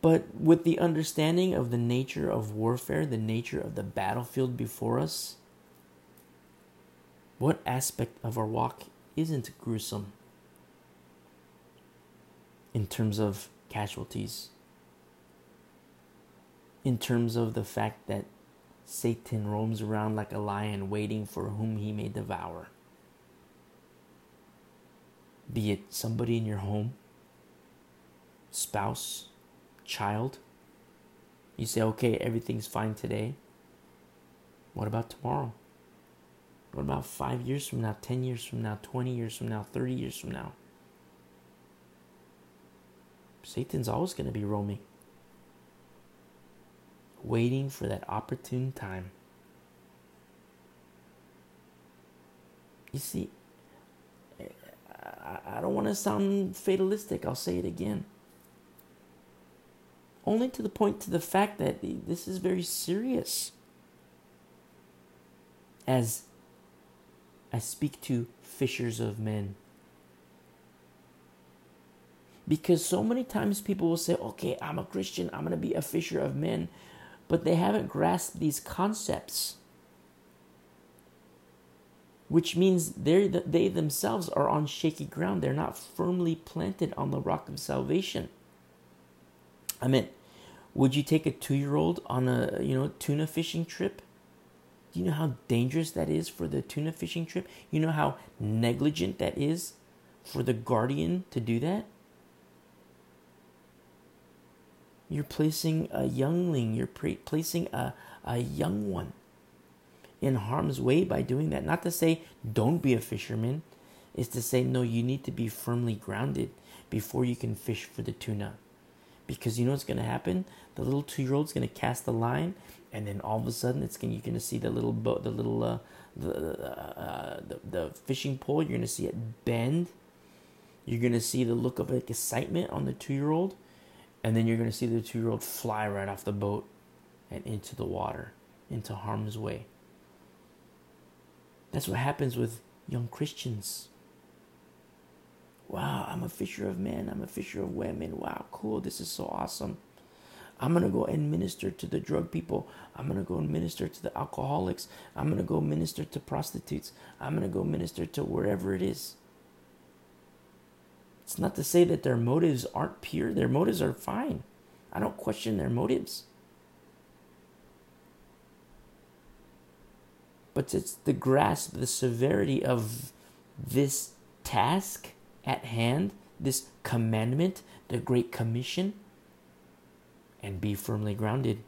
But with the understanding of the nature of warfare, the nature of the battlefield before us, what aspect of our walk isn't gruesome in terms of casualties? In terms of the fact that Satan roams around like a lion waiting for whom he may devour? Be it somebody in your home, spouse, child. You say, okay, everything's fine today. What about tomorrow? What about five years from now, 10 years from now, 20 years from now, 30 years from now? Satan's always going to be roaming, waiting for that opportune time. You see, I don't want to sound fatalistic. I'll say it again. Only to the point to the fact that this is very serious. As I speak to fishers of men. Because so many times people will say, okay, I'm a Christian, I'm going to be a fisher of men, but they haven't grasped these concepts which means they they themselves are on shaky ground. They're not firmly planted on the rock of salvation. I mean, would you take a two-year-old on a you know tuna fishing trip? Do you know how dangerous that is for the tuna fishing trip? You know how negligent that is for the guardian to do that? You're placing a youngling, you're placing a, a young one in harm's way by doing that. Not to say don't be a fisherman, is to say no, you need to be firmly grounded before you can fish for the tuna. Because you know what's going to happen? The little two year old's going to cast the line, and then all of a sudden it's gonna, you're going to see the little boat, the little uh, the, uh, the the fishing pole. You're going to see it bend. You're going to see the look of like excitement on the two year old, and then you're going to see the two year old fly right off the boat and into the water, into harm's way. That's what happens with young Christians. Wow, I'm a fisher of men. I'm a fisher of women. Wow, cool. This is so awesome. I'm going to go and minister to the drug people. I'm going to go and minister to the alcoholics. I'm going to go minister to prostitutes. I'm going to go minister to wherever it is. It's not to say that their motives aren't pure, their motives are fine. I don't question their motives. but it's the grasp, the severity of this task at hand, this commandment, the Great Commission, and be firmly grounded.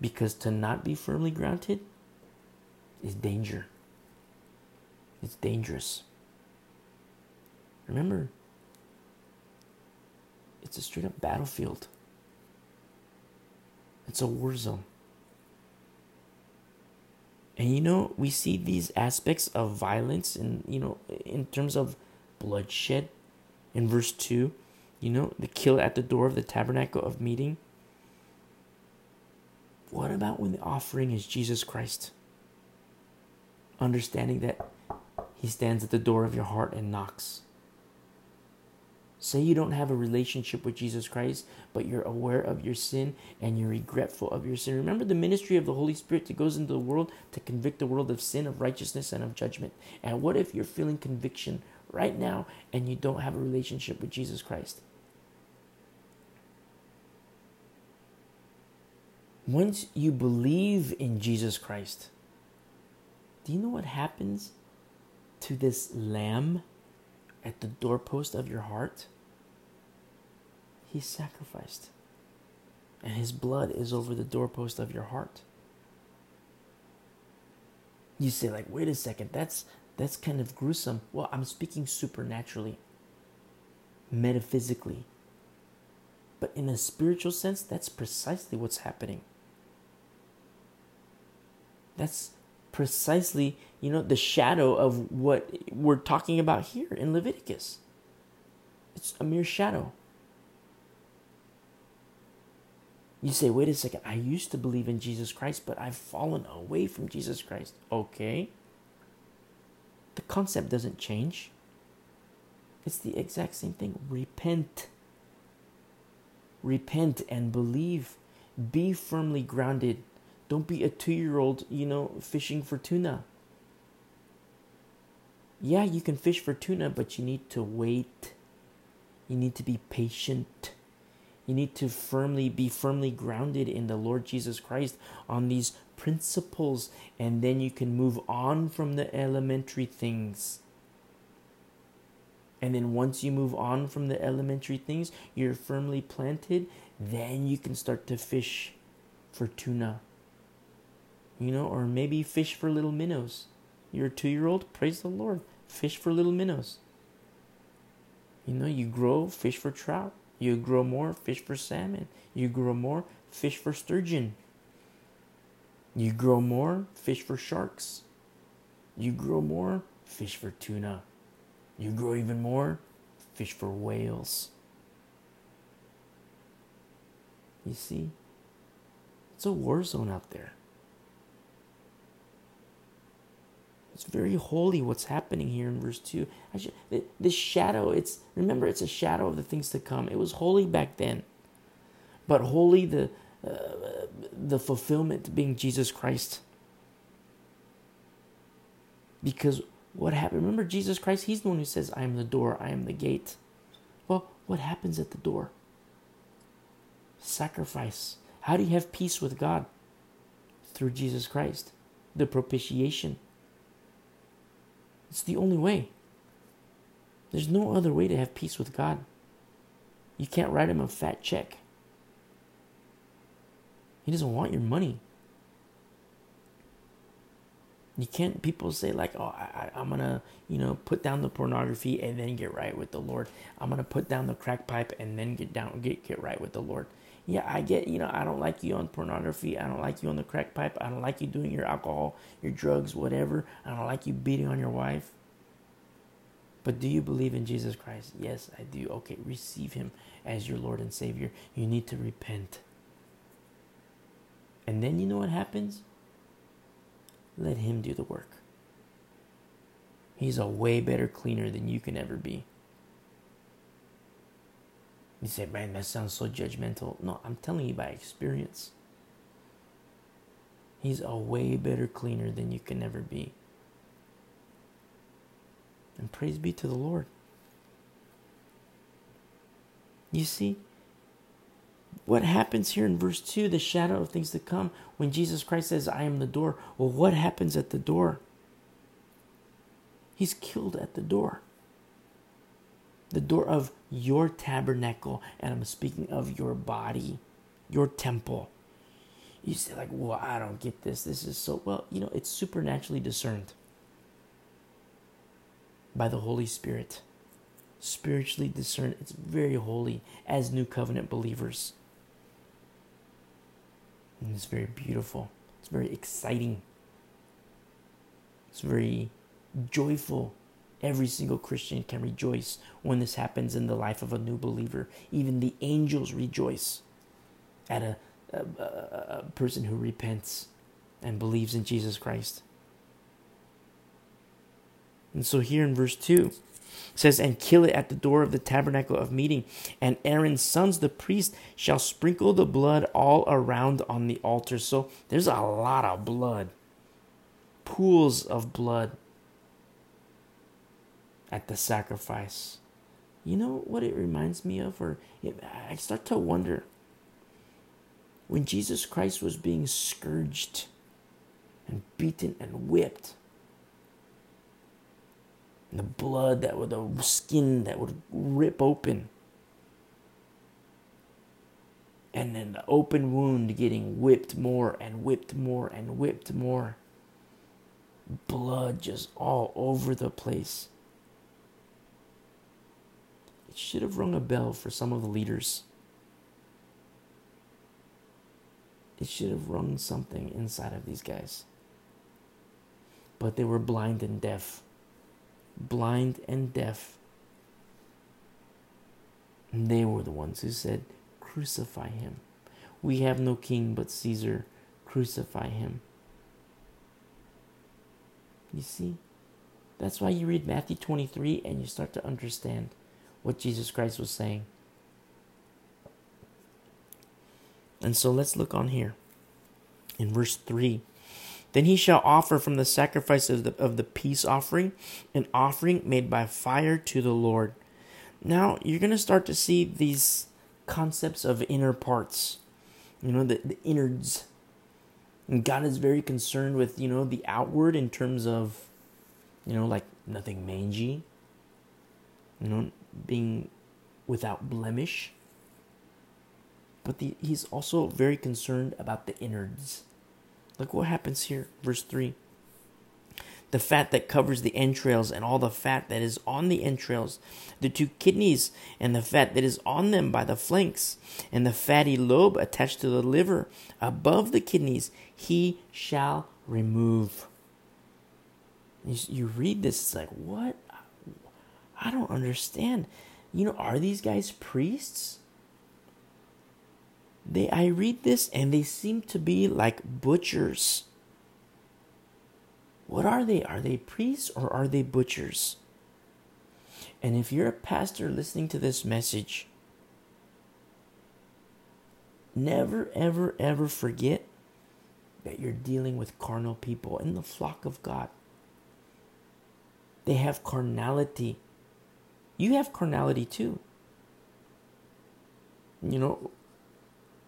Because to not be firmly grounded is danger. It's dangerous. Remember, it's a straight up battlefield. It's a war zone. And you know, we see these aspects of violence and you know, in terms of bloodshed in verse 2, you know, the kill at the door of the tabernacle of meeting. What about when the offering is Jesus Christ? Understanding that he stands at the door of your heart and knocks. Say you don't have a relationship with Jesus Christ, but you're aware of your sin and you're regretful of your sin. Remember the ministry of the Holy Spirit that goes into the world to convict the world of sin, of righteousness, and of judgment. And what if you're feeling conviction right now and you don't have a relationship with Jesus Christ? Once you believe in Jesus Christ, do you know what happens to this lamb at the doorpost of your heart? He sacrificed. And his blood is over the doorpost of your heart. You say, like, wait a second, that's that's kind of gruesome. Well, I'm speaking supernaturally, metaphysically. But in a spiritual sense, that's precisely what's happening. That's precisely, you know, the shadow of what we're talking about here in Leviticus. It's a mere shadow. You say, wait a second, I used to believe in Jesus Christ, but I've fallen away from Jesus Christ. Okay. The concept doesn't change. It's the exact same thing. Repent. repent and believe. Be firmly grounded. Don't be a two year old, you know, fishing for tuna. Yeah, you can fish for tuna, but you need to wait. You need to be patient. You need to firmly be firmly grounded in the Lord Jesus Christ on these principles, and then you can move on from the elementary things. And then once you move on from the elementary things, you're firmly planted, then you can start to fish for tuna. You know, or maybe fish for little minnows. You're a two year old, praise the Lord. Fish for little minnows. You know, you grow, fish for trout. You grow more, fish for salmon. You grow more, fish for sturgeon. You grow more, fish for sharks. You grow more, fish for tuna. You grow even more, fish for whales. You see? It's a war zone out there. It's very holy what's happening here in verse 2. Actually, this shadow, it's remember it's a shadow of the things to come. It was holy back then. But holy the uh, the fulfillment being Jesus Christ. Because what happened? Remember Jesus Christ, he's the one who says, "I am the door, I am the gate." Well, what happens at the door? Sacrifice. How do you have peace with God? Through Jesus Christ, the propitiation. It's the only way. There's no other way to have peace with God. You can't write him a fat check. He doesn't want your money. You can't. People say like, "Oh, I, am gonna, you know, put down the pornography and then get right with the Lord. I'm gonna put down the crack pipe and then get down, get get right with the Lord." Yeah, I get. You know, I don't like you on pornography. I don't like you on the crack pipe. I don't like you doing your alcohol, your drugs, whatever. I don't like you beating on your wife. But do you believe in Jesus Christ? Yes, I do. Okay, receive Him as your Lord and Savior. You need to repent. And then you know what happens? Let Him do the work. He's a way better cleaner than you can ever be. You say, man, that sounds so judgmental. No, I'm telling you by experience. He's a way better cleaner than you can ever be. And praise be to the Lord. You see, what happens here in verse 2, the shadow of things to come, when Jesus Christ says, I am the door? Well, what happens at the door? He's killed at the door. The door of your tabernacle, and I'm speaking of your body, your temple. You say, like, well, I don't get this. This is so, well, you know, it's supernaturally discerned by the Holy Spirit. Spiritually discerned. It's very holy as new covenant believers. And it's very beautiful. It's very exciting. It's very joyful. Every single Christian can rejoice when this happens in the life of a new believer. Even the angels rejoice at a, a, a, person who repents and believes in Jesus Christ. And so here in verse 2, says, And kill it at the door of the tabernacle of meeting. And Aaron's sons, the priest, shall sprinkle the blood all around on the altar. So there's a lot of blood, pools of blood at the sacrifice. You know what it reminds me of? Or I start to wonder when Jesus Christ was being scourged and beaten and whipped And the blood that would, the skin that would rip open. And then the open wound getting whipped more and whipped more and whipped more. Blood just all over the place. It should have rung a bell for some of the leaders. It should have rung something inside of these guys. But they were blind and deaf blind and deaf. And they were the ones who said, Crucify him. We have no king but Caesar. Crucify him. You see? That's why you read Matthew 23 and you start to understand what Jesus Christ was saying. And so let's look on here in verse 3. Then he shall offer from the sacrifice of the, of the peace offering an offering made by fire to the Lord. Now you're going to start to see these concepts of inner parts, you know, the, the innards. And God is very concerned with, you know, the outward in terms of, you know, like nothing mangy, you know, being without blemish. But the, he's also very concerned about the innards. Look what happens here, verse 3 the fat that covers the entrails and all the fat that is on the entrails, the two kidneys and the fat that is on them by the flanks, and the fatty lobe attached to the liver above the kidneys, he shall remove. You, you read this, it's like, what? I don't understand. You know, are these guys priests? They I read this and they seem to be like butchers. What are they? Are they priests or are they butchers? And if you're a pastor listening to this message, never, ever, ever forget that you're dealing with carnal people in the flock of God. They have carnality. You have carnality too. You know,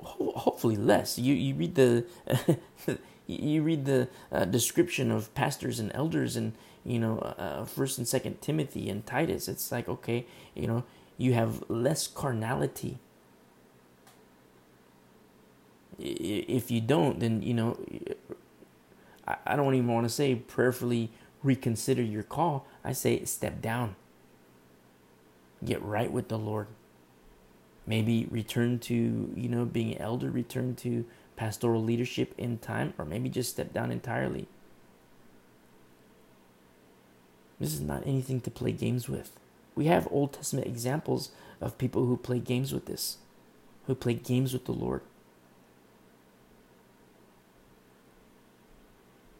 ho- hopefully less. You you read the you read the uh, description of pastors and elders and you know uh, first and second timothy and titus it's like okay you know you have less carnality if you don't then you know i don't even want to say prayerfully reconsider your call i say step down get right with the lord maybe return to you know being elder return to pastoral leadership in time, or maybe just step down entirely. This is not anything to play games with. We have Old Testament examples of people who play games with this, who play games with the Lord.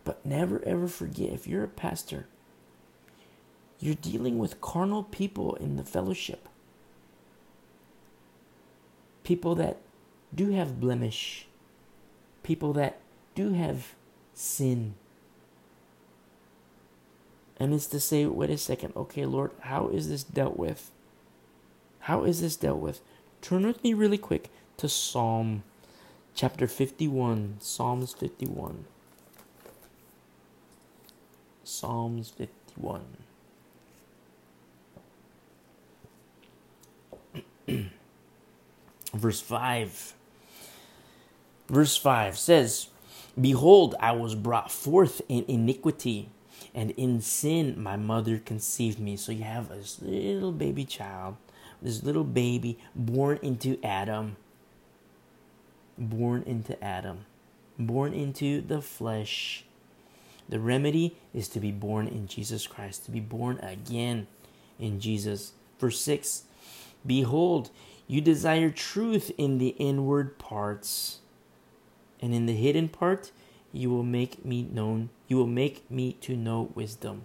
But never ever forget if you're a pastor, you're dealing with carnal people in the fellowship. People that do have blemish, people that do have sin. And it's to say, wait a second, okay, Lord, how is this dealt with? How is this dealt with? Turn with me really quick to Psalm chapter 51. Psalms 51. Psalms 51. Verse 5. Verse 5 says, Behold, I was brought forth in iniquity, and in sin my mother conceived me. So you have this little baby child, this little baby born into Adam, born into Adam, born into the flesh. The remedy is to be born in Jesus Christ, to be born again in Jesus. Verse 6 Behold, you desire truth in the inward parts and in the hidden part you will make me known you will make me to know wisdom.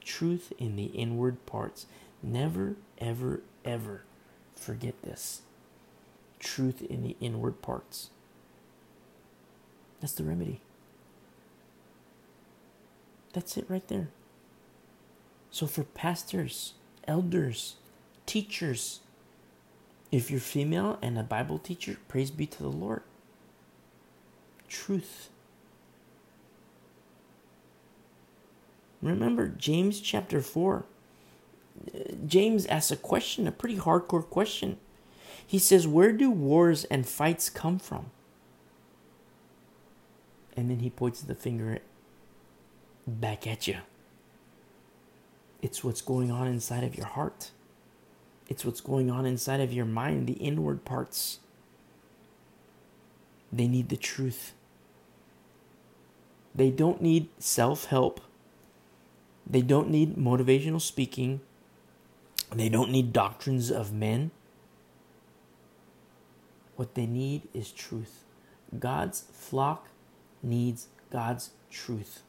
Truth in the inward parts. Never ever ever forget this. Truth in the inward parts. That's the remedy. That's it right there. So for pastors elders teachers if you're female and a bible teacher praise be to the lord truth. Remember James chapter 4. James asks a question, a pretty hardcore question. He says, Where do wars and fights come from? And then he points the finger back at you. It's what's going on inside of your heart. It's what's going on inside of your mind, the inward parts. They need the truth. They don't need self help. They don't need motivational speaking. They don't need doctrines of men. What they need is truth. God's flock needs God's truth.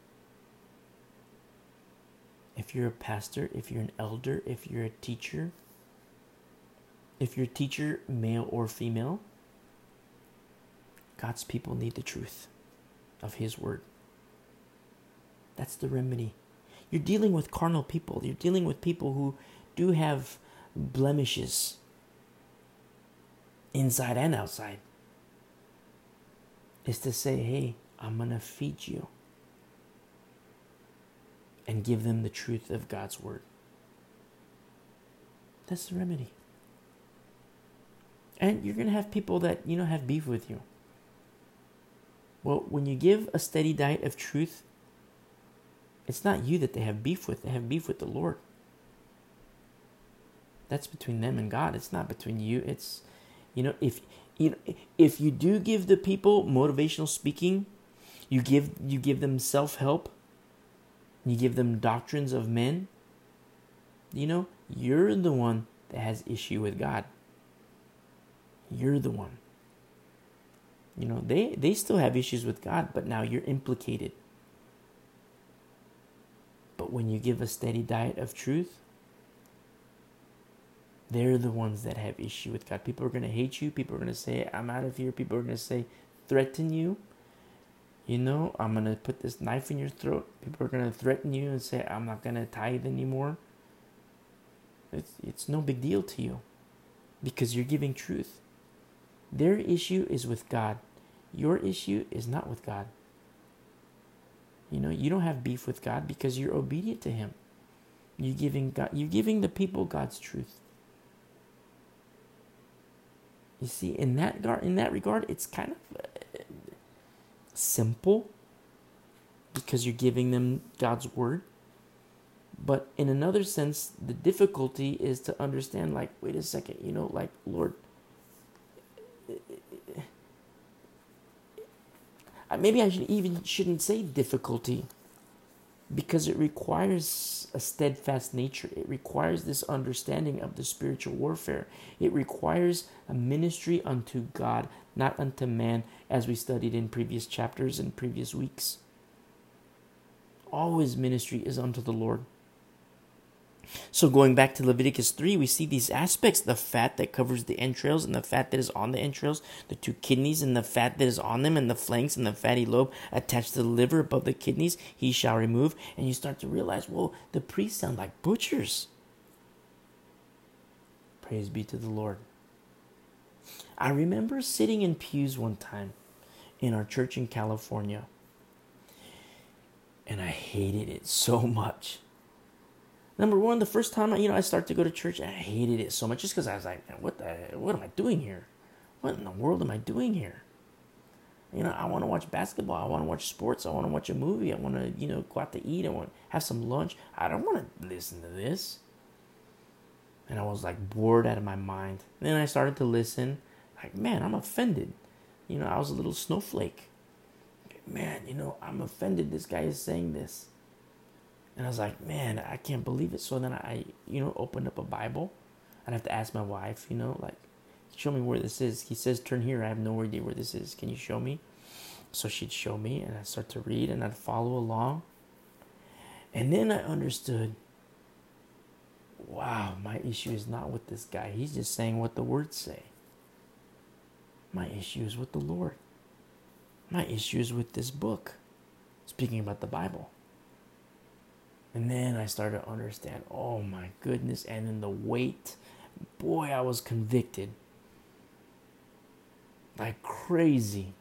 If you're a pastor, if you're an elder, if you're a teacher, if you're teacher, male or female, God's people need the truth of His Word. That's the remedy. You're dealing with carnal people, you're dealing with people who do have blemishes inside and outside. Is to say, hey, I'm going to feed you and give them the truth of God's Word. That's the remedy. And you're going to have people that, you know, have beef with you. Well, when you give a steady diet of truth, it's not you that they have beef with, they have beef with the Lord. That's between them and God. It's not between you. It's you know, if you know, if you do give the people motivational speaking, you give you give them self-help, you give them doctrines of men, you know, you're the one that has issue with God. You're the one. You know, they, they still have issues with God, but now you're implicated. But when you give a steady diet of truth, they're the ones that have issue with God. People are going to hate you. People are going to say, I'm out of here. People are going to say, threaten you. You know, I'm going to put this knife in your throat. People are going to threaten you and say, I'm not going to tithe anymore. It's, it's no big deal to you because you're giving truth. Their issue is with God. Your issue is not with God. You know, you don't have beef with God because you're obedient to Him. You're giving God, you're giving the people God's truth. You see, in that in that regard, it's kind of uh, simple because you're giving them God's word. But in another sense, the difficulty is to understand, like, wait a second, you know, like, Lord, maybe I should even shouldn't say difficulty because it requires a steadfast nature. It requires this understanding of the spiritual warfare. It requires a ministry unto God, not unto man, as we studied in previous chapters and previous weeks. Always ministry is unto the Lord. So going back to Leviticus 3, we see these aspects the fat that covers the entrails and the fat that is on the entrails, the two kidneys and the fat that is on them, and the flanks and the fatty lobe attached to the liver above the kidneys, he shall remove. And you start to realize, well, the priests sound like butchers. Praise be to the Lord. I remember sitting in pews one time in our church in California, and I hated it so much Number one, the first time you know I started to go to church, I hated it so much just because I was like, what the, what am I doing here? What in the world am I doing here? You know, I want to watch basketball. I want to watch sports. I want to watch a movie. I want to, you know, go out to eat. I want to have some lunch. I don't want to listen to this. And I was like bored out of my mind. Then I started to listen. Like, man, I'm offended. You know, I was a little snowflake. Man, you know, I'm offended. This guy is saying this. And I was like, man, I can't believe it. So then I, you know, opened up a Bible. I'd have to ask my wife, you know, like, show me where this is. He says, turn here. I have no idea where this is. Can you show me? So she'd show me, and I'd start to read, and I'd follow along. And then I understood wow, my issue is not with this guy. He's just saying what the words say. My issue is with the Lord. My issue is with this book, speaking about the Bible. And then I started to understand, oh my goodness, and then the weight. Boy, I was convicted. Like crazy.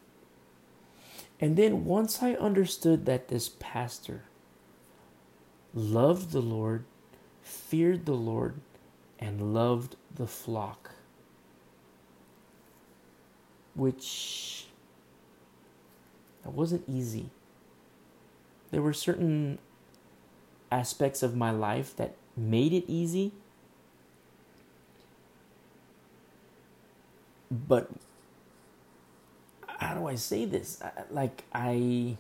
And then once I understood that this pastor loved the Lord, feared the Lord, and loved the flock, which that wasn't easy. There were certain aspects of my life that made it easy. But how do I say this? Like I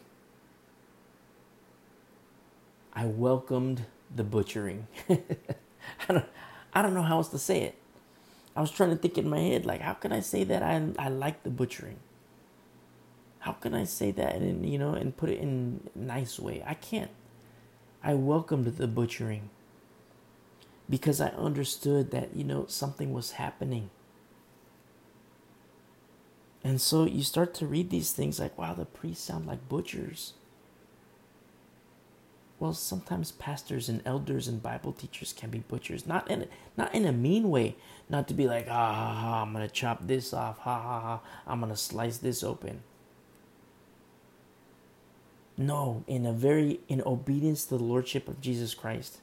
I welcomed the butchering. I don't I don't know how else to say it. I was trying to think in my head like how can I say that I I like the butchering? How can I say that and you know and put it in a nice way? I can't. I welcomed the butchering because I understood that, you know, something was happening. And so you start to read these things like, wow, the priests sound like butchers. Well, sometimes pastors and elders and Bible teachers can be butchers, not in not in a mean way, not to be like, ah, ha, ha, I'm gonna chop this off, ha ha ha, I'm gonna slice this open. No, in a very in obedience to the lordship of Jesus Christ,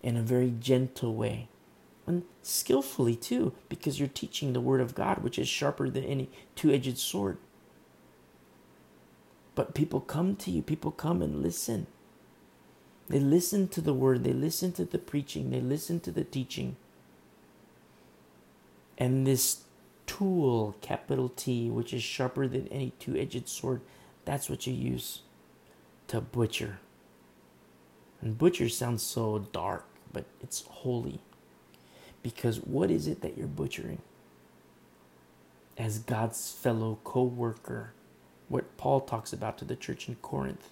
in a very gentle way, and skillfully too, because you're teaching the word of God, which is sharper than any two-edged sword. But people come to you, people come and listen they listen to the word, they listen to the preaching, they listen to the teaching. And this tool, capital T, which is sharper than any two edged sword, that's what you use to butcher. And butcher sounds so dark, but it's holy. Because what is it that you're butchering? As God's fellow co worker, what Paul talks about to the church in Corinth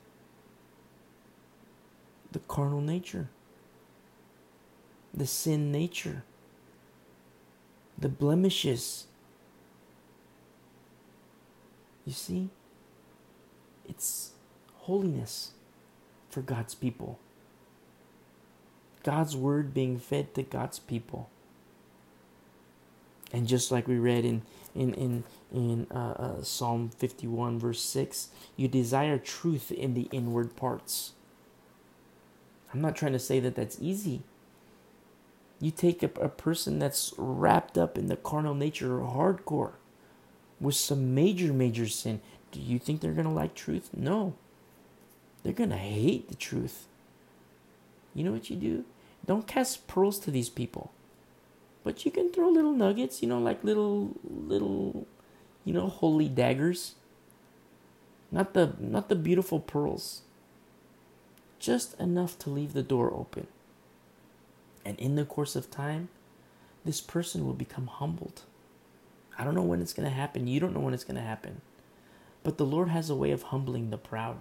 the carnal nature, the sin nature, the blemishes. You see, it's holiness for God's people. God's word being fed to God's people. And just like we read in in in in uh, uh, Psalm 51 verse 6, you desire truth in the inward parts. I'm not trying to say that that's easy. You take a, a person that's wrapped up in the carnal nature or hardcore with some major, major sin. Do you think they're going to like truth? No. They're going to hate the truth. You know what you do? Don't cast pearls to these people. But you can throw little nuggets, you know, like little, little, you know, holy daggers. Not the, not the beautiful pearls just enough to leave the door open. And in the course of time, this person will become humbled. I don't know when it's going to happen. You don't know when it's going to happen. But the Lord has a way of humbling the proud.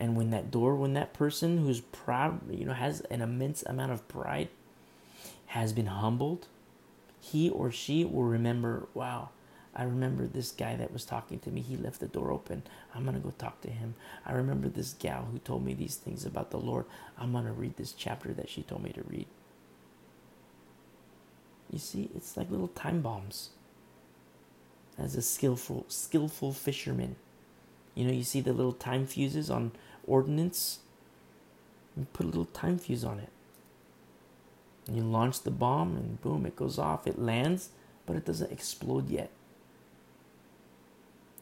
And when that door, when that person who's proud, you know, has an immense amount of pride, has been humbled, he or she will remember, wow, I remember this guy that was talking to me. He left the door open. I'm going to go talk to him. I remember this gal who told me these things about the Lord. I'm going to read this chapter that she told me to read. You see, it's like little time bombs. As a skillful skillful fisherman, you know, you see the little time fuses on ordnance. You put a little time fuse on it. And you launch the bomb and boom, it goes off. It lands, but it doesn't explode yet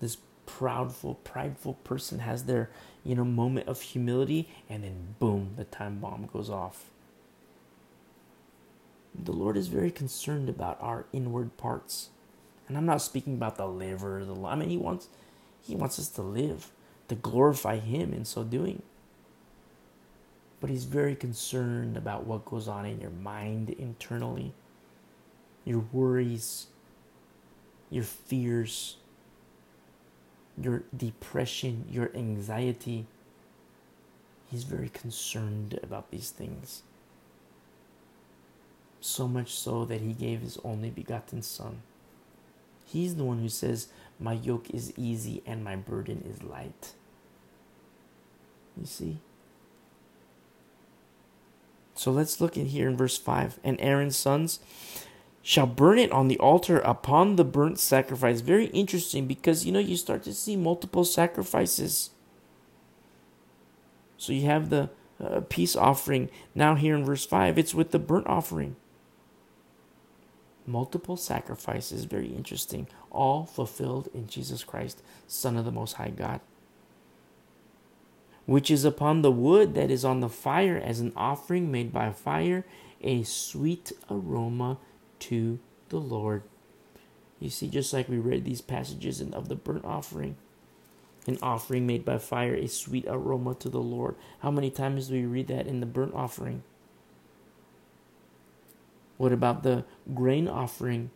this proudful, prideful person has their, you know, moment of humility, and then boom, the time bomb goes off. The Lord is very concerned about our inward parts. And I'm not speaking about the liver, the I mean he wants he wants us to live, to glorify him in so doing. But he's very concerned about what goes on in your mind internally. Your worries, your fears, your depression, your anxiety. He's very concerned about these things. So much so that he gave his only begotten Son. He's the one who says, My yoke is easy and my burden is light. You see? So let's look in here in verse 5. And Aaron's sons shall burn it on the altar upon the burnt sacrifice. Very interesting because you know you start to see multiple sacrifices. So you have the uh, peace offering. Now, here in verse 5, it's with the burnt offering. Multiple sacrifices, very interesting, all fulfilled in Jesus Christ, Son of the Most High God. Which is upon the wood that is on the fire as an offering made by fire, a sweet aroma to the Lord. You see, just like we read these passages of the burnt offering, an offering made by fire, a sweet aroma to the Lord. How many times do we read that in the burnt offering? What about the grain offering?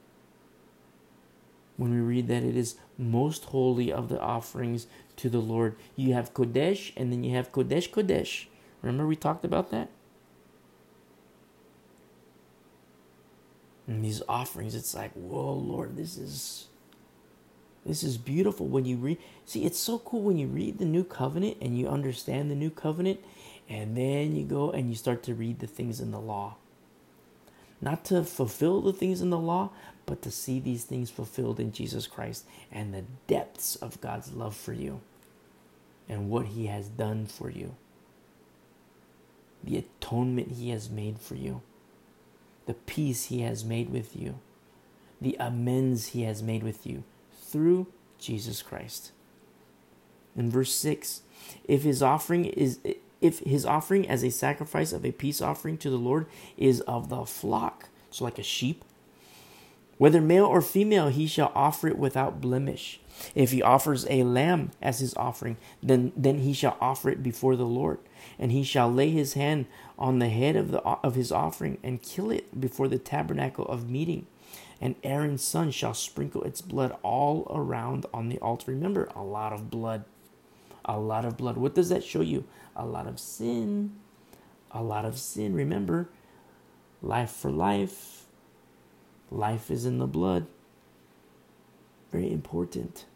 When we read that it is most holy of the offerings to the Lord, you have Kodesh and then you have Kodesh Kodesh. Remember we talked about that? And these offerings, it's like, whoa, Lord, this is this is beautiful when you read. See, it's so cool when you read the new covenant and you understand the new covenant, and then you go and you start to read the things in the law. Not to fulfill the things in the law, but to see these things fulfilled in Jesus Christ and the depths of God's love for you and what He has done for you, the atonement He has made for you, the peace He has made with you, the amends He has made with you through Jesus Christ. In verse 6, if his offering is if his offering as a sacrifice of a peace offering to the Lord is of the flock, so like a sheep, whether male or female, he shall offer it without blemish. If he offers a lamb as his offering, then, then he shall offer it before the Lord. And he shall lay his hand on the head of, the, of his offering and kill it before the tabernacle of meeting and Aaron's son shall sprinkle its blood all around on the altar. Remember, a lot of blood. A lot of blood. What does that show you? A lot of sin. A lot of sin. Remember, life for life. Life is in the blood. Very important.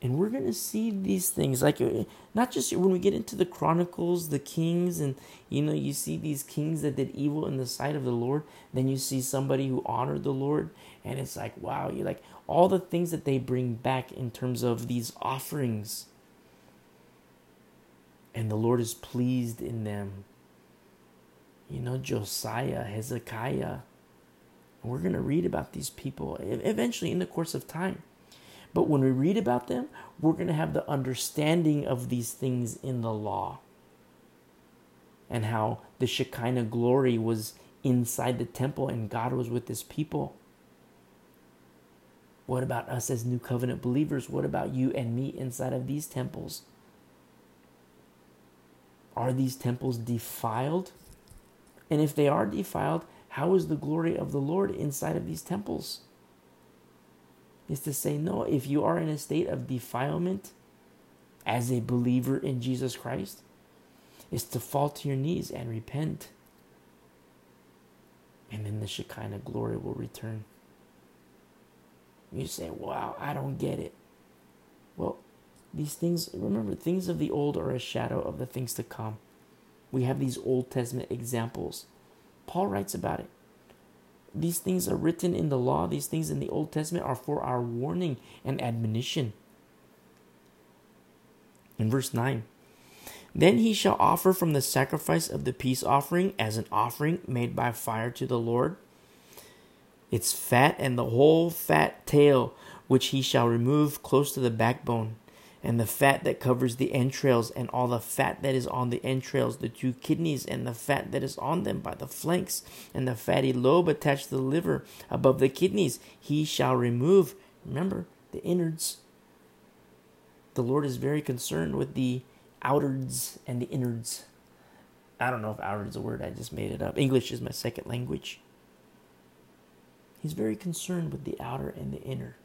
And we're going to see these things like uh, not just when we get into the chronicles the kings and you know you see these kings that did evil in the sight of the lord then you see somebody who honored the lord and it's like wow you like all the things that they bring back in terms of these offerings. And the lord is pleased in them. You know josiah hezekiah we're going to read about these people eventually in the course of time but when we read about them, we're going to have the understanding of these things in the law and how the Shekinah glory was inside the temple and God was with his people. What about us as new covenant believers? What about you and me inside of these temples? Are these temples defiled? And if they are defiled, how is the glory of the Lord inside of these temples? is to say, no, if you are in a state of defilement as a believer in Jesus Christ, is to fall to your knees and repent. And then the Shekinah glory will return. You say, wow, I don't get it. Well, these things, remember, things of the old are a shadow of the things to come. We have these Old Testament examples. Paul writes about it. These things are written in the law, these things in the Old Testament are for our warning and admonition. In verse 9, then he shall offer from the sacrifice of the peace offering as an offering made by fire to the Lord its fat and the whole fat tail, which he shall remove close to the backbone and the fat that covers the entrails, and all the fat that is on the entrails, the two kidneys, and the fat that is on them by the flanks, and the fatty lobe attached to the liver above the kidneys, he shall remove. Remember, the innards. The Lord is very concerned with the outards and the innards. I don't know if outards is a word, I just made it up. English is my second language. He's very concerned with the outer and the inner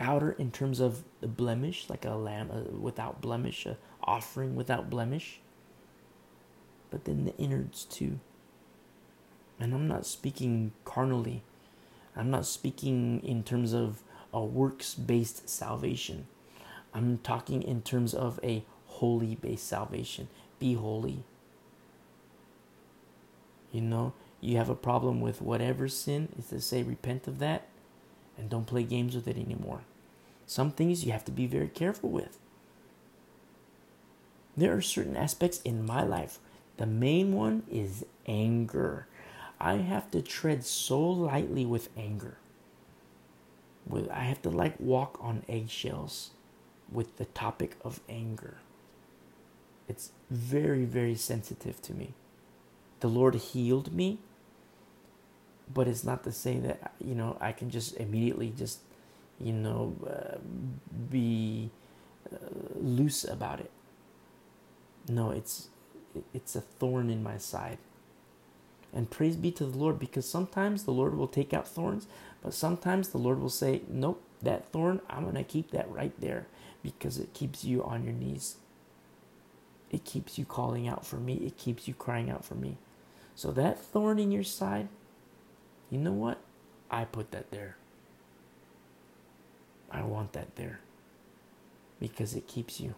outer in terms of the blemish, like a lamb uh, without blemish, a offering without blemish, but then the innards too. And I'm not speaking carnally. I'm not speaking in terms of a works based salvation. I'm talking in terms of a holy based salvation. Be holy. You know, you have a problem with whatever sin, is to say, repent of that and don't play games with it anymore. Some things you have to be very careful with. There are certain aspects in my life. The main one is anger. I have to tread so lightly with anger. I have to like walk on eggshells with the topic of anger. It's very very sensitive to me. The Lord healed me but it's not to say that you know I can just immediately just you know uh, be uh, loose about it. No, it's it's a thorn in my side. And praise be to the Lord because sometimes the Lord will take out thorns, but sometimes the Lord will say, "Nope, that thorn, I'm going to keep that right there because it keeps you on your knees. It keeps you calling out for me. It keeps you crying out for me." So that thorn in your side, you know what? I put that there. I want that there because it keeps you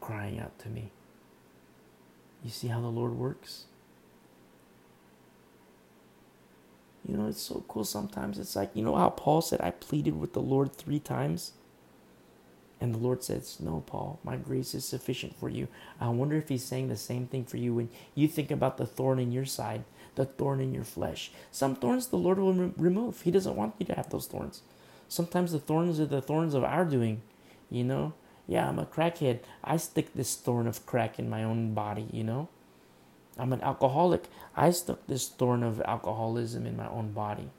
crying out to me. You see how the Lord works? You know, it's so cool sometimes. It's like, you know how Paul said, I pleaded with the Lord three times? And the Lord says, No, Paul, my grace is sufficient for you. I wonder if He's saying the same thing for you when you think about the thorn in your side, the thorn in your flesh. Some thorns the Lord will re- remove. He doesn't want you to have those thorns. Sometimes the thorns are the thorns of our doing, you know? Yeah, I'm a crackhead. I stick this thorn of crack in my own body, you know? I'm an alcoholic. I stuck this thorn of alcoholism in my own body.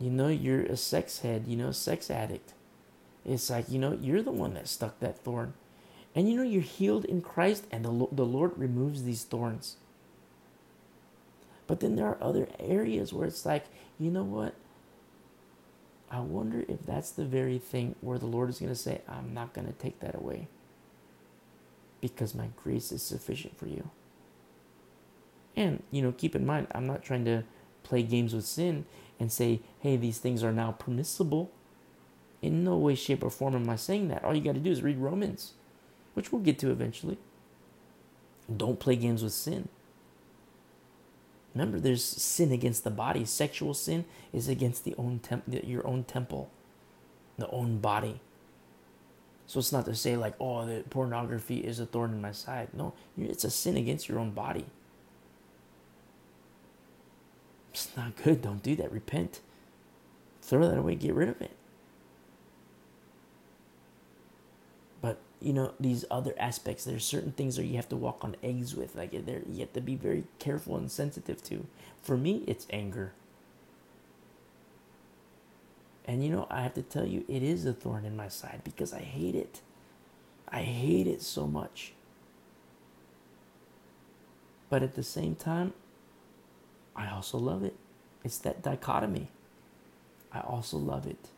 You know, you're a sex head, you know, sex addict. It's like, you know, you're the one that stuck that thorn. And you know, you're healed in Christ, and the, the Lord removes these thorns. But then there are other areas where it's like, you know what? I wonder if that's the very thing where the Lord is going to say, I'm not going to take that away because my grace is sufficient for you. And, you know, keep in mind, I'm not trying to play games with sin and say, hey, these things are now permissible. In no way, shape, or form am I saying that. All you got to do is read Romans, which we'll get to eventually. Don't play games with sin. Remember, there's sin against the body. Sexual sin is against the own temp- your own temple, the own body. So it's not to say like, oh, the pornography is a thorn in my side. No, it's a sin against your own body. It's not good. Don't do that. Repent. Throw that away. Get rid of it. But you know these other aspects. There's certain things that you have to walk on eggs with. Like there, you have to be very careful and sensitive to. For me, it's anger. And you know, I have to tell you, it is a thorn in my side because I hate it. I hate it so much. But at the same time, I also love it. It's that dichotomy. I also love it.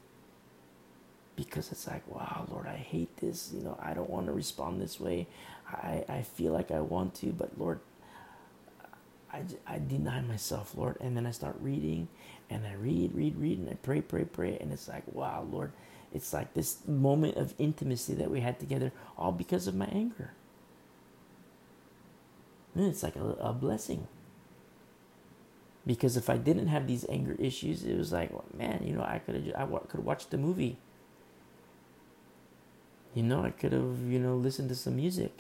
Because it's like, wow, Lord, I hate this. You know, I don't want to respond this way. I, I feel like I want to, but Lord, I, I deny myself, Lord. And then I start reading and I read, read, read, and I pray, pray, pray. And it's like, wow, Lord, it's like this moment of intimacy that we had together, all because of my anger. And it's like a, a blessing. Because if I didn't have these anger issues, it was like, well, man, you know, I could have, I could watch the movie. You know, I could have, you know, listened to some music.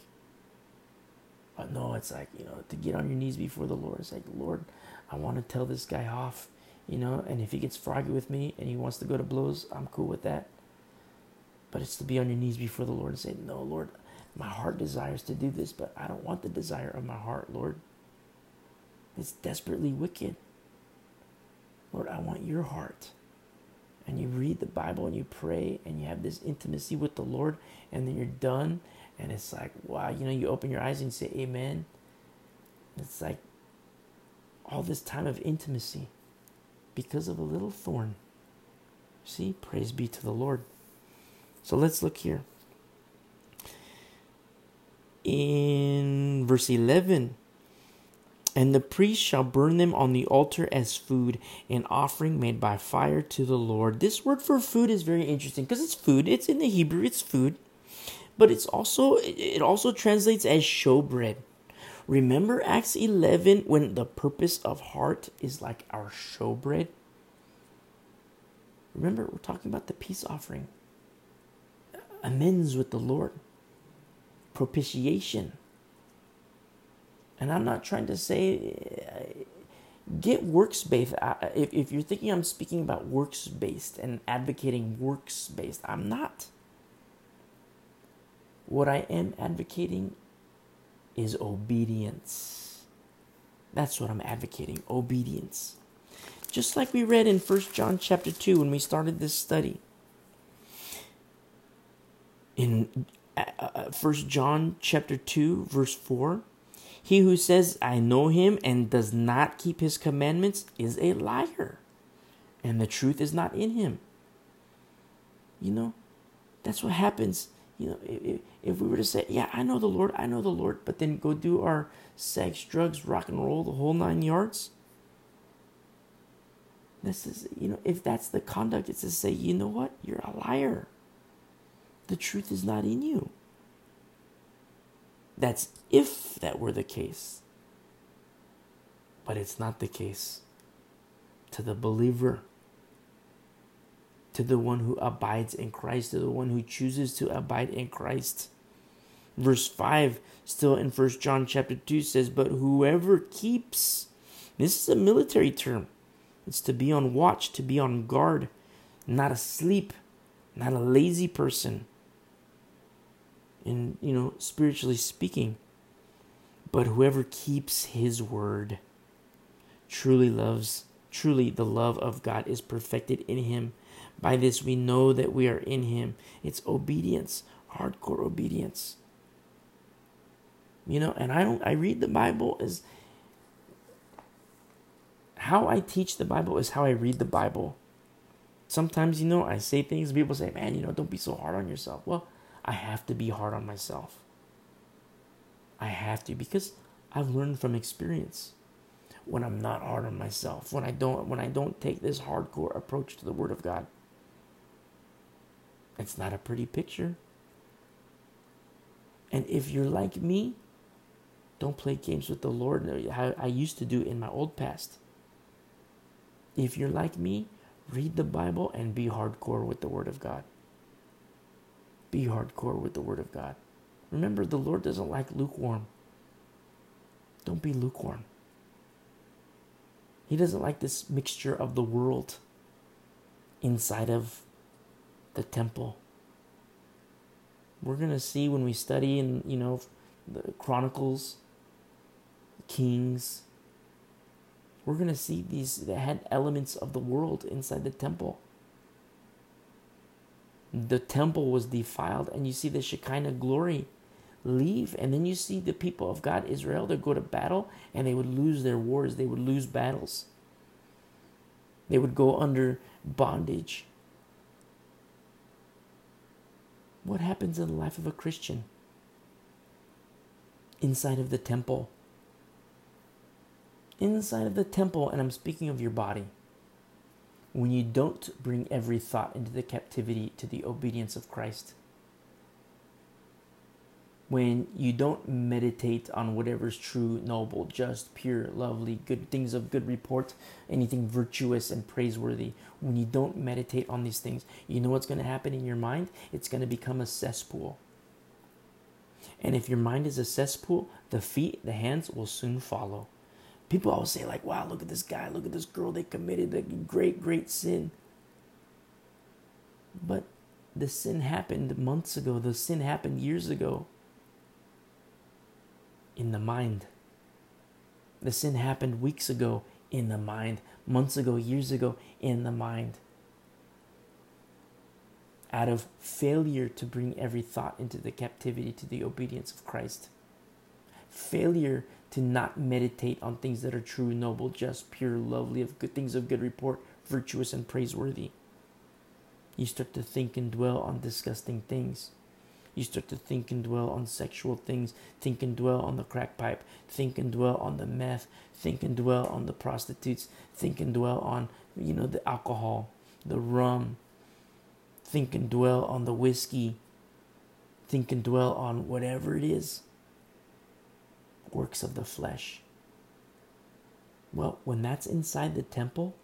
But no, it's like, you know, to get on your knees before the Lord. It's like, Lord, I want to tell this guy off, you know, and if he gets froggy with me and he wants to go to blows, I'm cool with that. But it's to be on your knees before the Lord and say, No, Lord, my heart desires to do this, but I don't want the desire of my heart, Lord. It's desperately wicked. Lord, I want your heart. And you read the Bible and you pray and you have this intimacy with the Lord, and then you're done and it's like, wow, you know, you open your eyes and you say, Amen. It's like all this time of intimacy because of a little thorn. See, praise be to the Lord. So let's look here. In verse 11, and the priest shall burn them on the altar as food, an offering made by fire to the Lord. This word for food is very interesting because it's food. It's in the Hebrew, it's food but it's also it also translates as showbread. Remember Acts 11 when the purpose of heart is like our showbread? Remember, we're talking about the peace offering, amends with the Lord, propitiation. And I'm not trying to say get works based. If, if you're thinking I'm speaking about works based and advocating works based, I'm not. What I am advocating is obedience. That's what I'm advocating obedience. Just like we read in 1 John chapter 2 when we started this study. In uh, 1 uh, John chapter 2 verse 4, he who says I know him and does not keep his commandments is a liar, and the truth is not in him. You know, that's what happens you know, if, if we were to say, yeah, I know the Lord, I know the Lord, but then go do our sex, drugs, rock and roll, the whole nine yards. This is, you know, if that's the conduct, it's to say, you know what? You're a liar. The truth is not in you. That's if that were the case. But it's not the case. To the believer, to the one who abides in Christ, to the one who chooses to abide in Christ. Verse 5, still in First John chapter 2 says, But whoever keeps, this is a military term. It's to be on watch, to be on guard, not asleep, not a lazy person. And, you know, spiritually speaking, but whoever keeps his word truly loves, truly the love of God is perfected in him. By this we know that we are in him. It's obedience, hardcore obedience. You know, and I don't I read the Bible as how I teach the Bible is how I read the Bible. Sometimes, you know, I say things, people say, man, you know, don't be so hard on yourself. Well, I have to be hard on myself. I have to because I've learned from experience when I'm not hard on myself, when I don't when I don't take this hardcore approach to the word of God. It's not a pretty picture. And if you're like me, don't play games with the Lord how I used to do in my old past. If you're like me, read the Bible and be hardcore with the Word of God. Be hardcore with the Word of God. Remember, the Lord doesn't like lukewarm. Don't be lukewarm. He doesn't like this mixture of the world inside of the temple. We're going to see when we study in, you know, the Chronicles, Kings, we're going to see these that had elements of the world inside the temple. The temple was defiled, and you see the Shekinah glory leave, and then you see the people of God, Israel, they go to battle and they would lose their wars, they would lose battles, they would go under bondage. What happens in the life of a Christian? Inside of the temple. Inside of the temple, and I'm speaking of your body. When you don't bring every thought into the captivity to the obedience of Christ when you don't meditate on whatever's true, noble, just, pure, lovely, good things of good report, anything virtuous and praiseworthy, when you don't meditate on these things, you know what's going to happen in your mind? It's going to become a cesspool. And if your mind is a cesspool, the feet, the hands will soon follow. People always say, like, wow, look at this guy, look at this girl, they committed a great, great sin. But the sin happened months ago, the sin happened years ago in the mind. The sin happened weeks ago in the mind, months ago, years ago in the mind. Out of failure to bring every thought into the captivity to the obedience of Christ. Failure to not meditate on things that are true, noble, just, pure, lovely, of good things of good report, virtuous, and praiseworthy. You start to think and dwell on disgusting things. You start to think and dwell on sexual things, think and dwell on the crack pipe, think and dwell on the meth, think and dwell on the prostitutes, think and dwell on, you know, the alcohol, the rum, think and dwell on the whiskey, think and dwell on whatever it is. Works of the flesh. Well, when that's inside the temple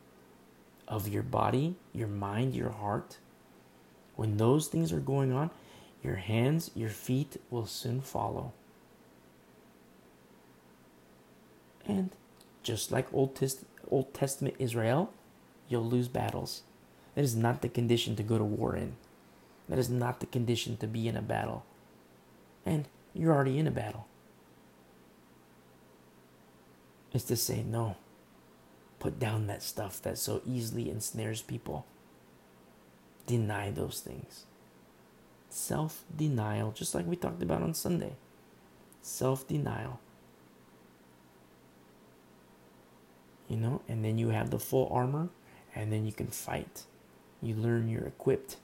of your body, your mind, your heart, when those things are going on, your hands, your feet will soon follow. And just like Old, Test- Old Testament Israel, you'll lose battles. That is not the condition to go to war in. That is not the condition to be in a battle. And you're already in a battle. It's to say, no, put down that stuff that so easily ensnares people. Deny those things self denial, just like we talked about on Sunday. Self denial. You know, and then you have the full armor, and then you can fight. You learn you're equipped.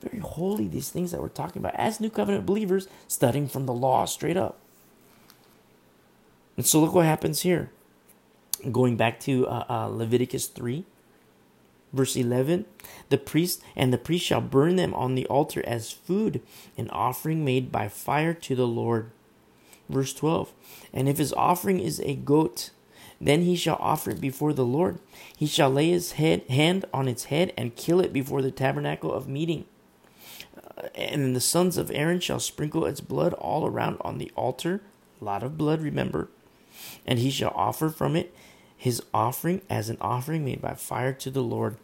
Very holy, these things that we're talking about as New Covenant believers, studying from the law straight up. And so look what happens here. Going back to uh, uh, Leviticus 3, verse 11 the priest and the priest shall burn them on the altar as food an offering made by fire to the lord. Verse 12 and if his offering is a goat then he shall offer it before the lord. He shall lay his head hand on its head and kill it before the tabernacle of meeting. Uh, and the sons of aaron shall sprinkle its blood all around on the altar. A lot of blood remember and he shall offer from it his offering as an offering made by fire to the Lord.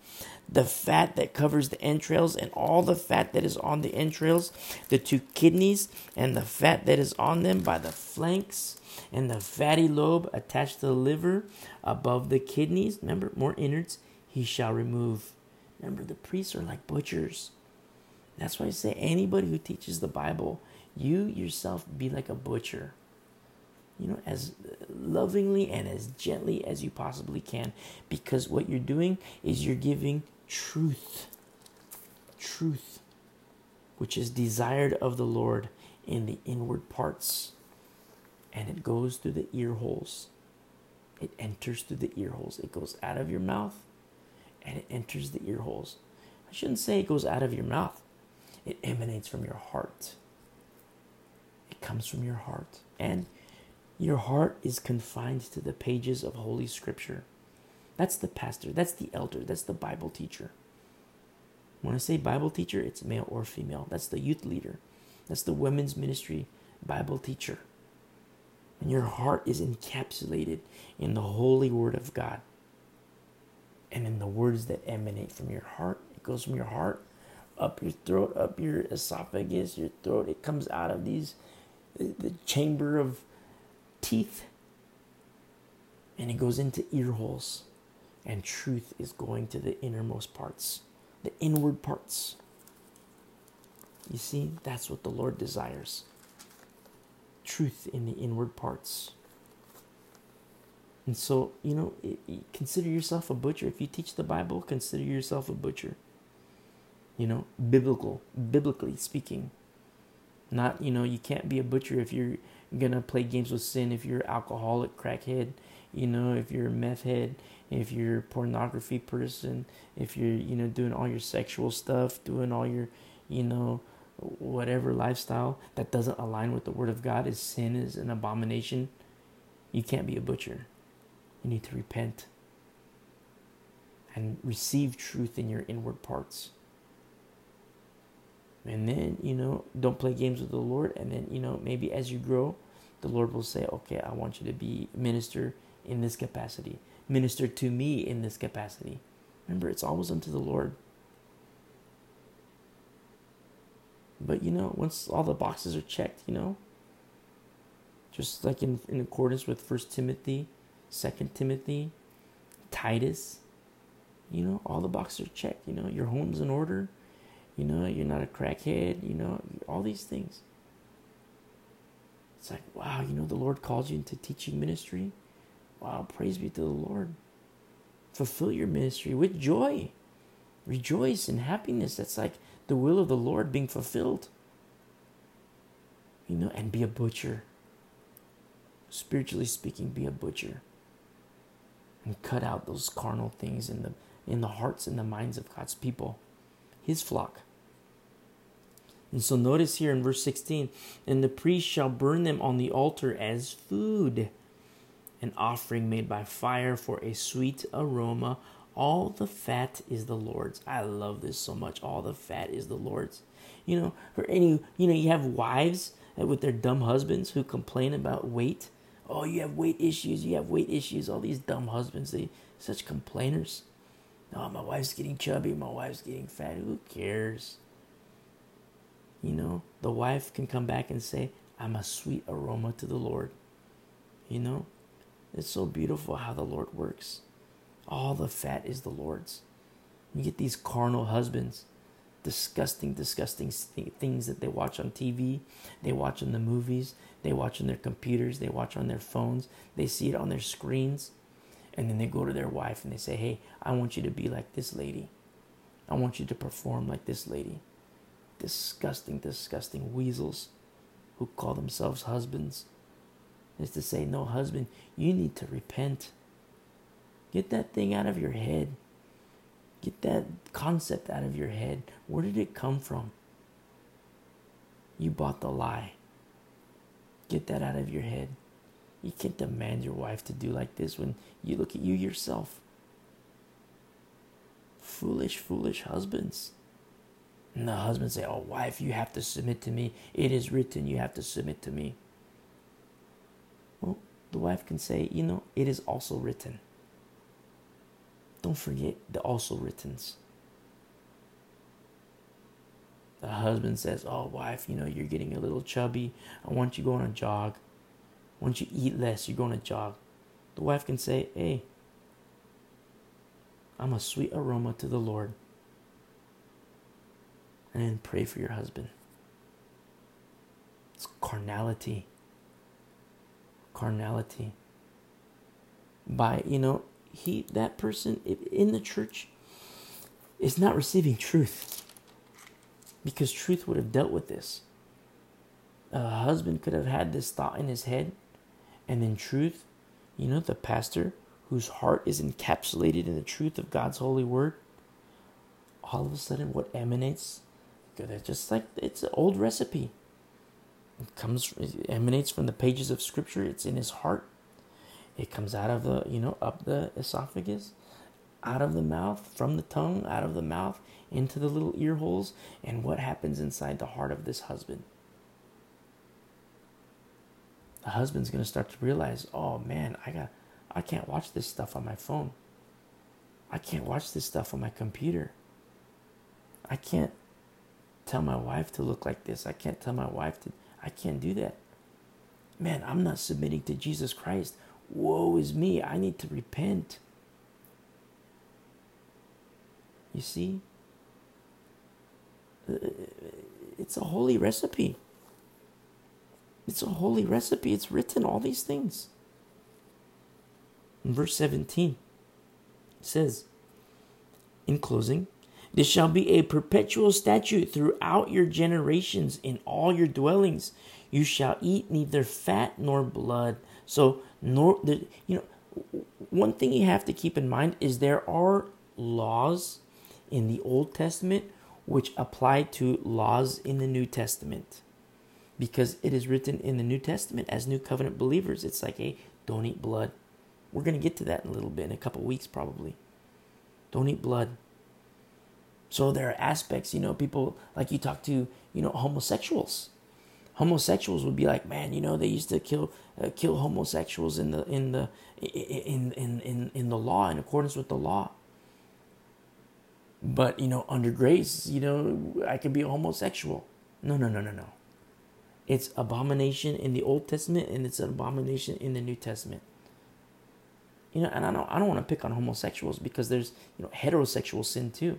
The fat that covers the entrails and all the fat that is on the entrails, the two kidneys and the fat that is on them by the flanks, and the fatty lobe attached to the liver above the kidneys. Remember, more innards he shall remove. Remember, the priests are like butchers. That's why I say anybody who teaches the Bible, you yourself be like a butcher you know, as lovingly and as gently as you possibly can. Because what you're doing is you're giving truth. Truth, which is desired of the Lord in the inward parts. And it goes through the ear holes. It enters through the ear holes. It goes out of your mouth and it enters the ear holes. I shouldn't say it goes out of your mouth, it emanates from your heart. It comes from your heart. And your heart is confined to the pages of Holy Scripture. That's the pastor, that's the elder, that's the Bible teacher. When I say Bible teacher, it's male or female. That's the youth leader, that's the women's ministry Bible teacher. And your heart is encapsulated in the holy word of God and in the words that emanate from your heart. It goes from your heart up your throat, up your esophagus, your throat. It comes out of these the chamber of teeth and it goes into ear holes and truth is going to the innermost parts the inward parts. You see that's what the lord desires. Truth in the inward parts. And so you know consider yourself a butcher. If you teach the bible consider yourself a butcher. You know biblical biblically speaking. Not you know you can't be a butcher if you're gonna play games with sin if you're alcoholic, crackhead, you know, if you're meth head, if you're pornography person, if you're, you know, doing all your sexual stuff, doing all your, you know, whatever lifestyle that doesn't align with the word of God is sin, is an abomination. You can't be a butcher. You need to repent and receive truth in your inward parts. And then, you know, don't play games with the Lord. And then, you know, maybe as you grow, the Lord will say, okay, I want you to be minister in this capacity, minister to me in this capacity. Remember, it's always unto the Lord. But, you know, once all the boxes are checked, you know, just like in, in accordance with First Timothy, Second Timothy, Titus, you know, all the boxes are checked. You know, your home's in order you know, you're not a crackhead, you know, all these things. It's like, wow, you know, the Lord calls you into teaching ministry. Wow, praise be to the Lord. Fulfill your ministry with joy. Rejoice in happiness. That's like the will of the Lord being fulfilled. You know, and be a butcher. Spiritually speaking, be a butcher. And cut out those carnal things in the in the hearts and the minds of God's people, his flock. And so notice here in verse 16, and the priest shall burn them on the altar as food, an offering made by fire for a sweet aroma. All the fat is the Lord's. I love this so much. All the fat is the Lord's. You know, or any you know, you have wives with their dumb husbands who complain about weight. Oh, you have weight issues, you have weight issues. All these dumb husbands, they such complainers. Oh, my wife's getting chubby, my wife's getting fat. Who cares? You know, the wife can come back and say, I'm a sweet aroma to the Lord. You know, it's so beautiful how the Lord works. All the fat is the Lord's. You get these carnal husbands, disgusting, disgusting things that they watch on TV, they watch in the movies, they watch on their computers, they watch on their phones, they see it on their screens. And then they go to their wife and they say, Hey, I want you to be like this lady. I want you to perform like this lady. Disgusting, disgusting weasels who call themselves husbands is to say, No, husband, you need to repent. Get that thing out of your head. Get that concept out of your head. Where did it come from? You bought the lie. Get that out of your head. You can't demand your wife to do like this when you look at you yourself. Foolish, foolish husbands. And the husband say, Oh, wife, you have to submit to me. It is written, you have to submit to me. Well, the wife can say, You know, it is also written. Don't forget the also writtens. The husband says, Oh, wife, you know, you're getting a little chubby. I want you going on a jog. Once you eat less, you're going to jog. The wife can say, Hey, I'm a sweet aroma to the Lord. And pray for your husband. It's carnality. Carnality. By, you know, he, that person in the church is not receiving truth because truth would have dealt with this. A husband could have had this thought in his head and then truth, you know, the pastor whose heart is encapsulated in the truth of God's holy word, all of a sudden what emanates, it's just like it's an old recipe. It comes, it emanates from the pages of scripture. It's in his heart. It comes out of the, you know, up the esophagus, out of the mouth, from the tongue, out of the mouth, into the little ear holes. And what happens inside the heart of this husband? the husband's going to start to realize, oh man, I got I can't watch this stuff on my phone. I can't watch this stuff on my computer. I can't tell my wife to look like this. I can't tell my wife to I can't do that. Man, I'm not submitting to Jesus Christ. Woe is me. I need to repent. You see? Uh, it's a holy recipe. It's a holy recipe. It's written, all these things. In verse 17, it says, in closing, this shall be a perpetual statute throughout your generations in all your dwellings. You shall eat neither fat nor blood. So, nor the, you know, one thing you have to keep in mind is there are laws in the Old Testament which apply to laws in the New Testament because it is written in the New Testament as New Covenant believers. It's like, hey, don't eat blood. We're going to get to that in a little bit, in a couple weeks probably. Don't eat blood. So there are aspects, you know, people like you talk to, you know, homosexuals. Homosexuals would be like, man, you know, they used to kill uh, kill homosexuals in the in the in, in in in the law in accordance with the law. But you know, under grace, you know, I can be a homosexual. No, no, no, no, no. It's abomination in the Old Testament and it's an abomination in the New Testament. You know, and I don't I don't want to pick on homosexuals because there's, you know, heterosexual sin too.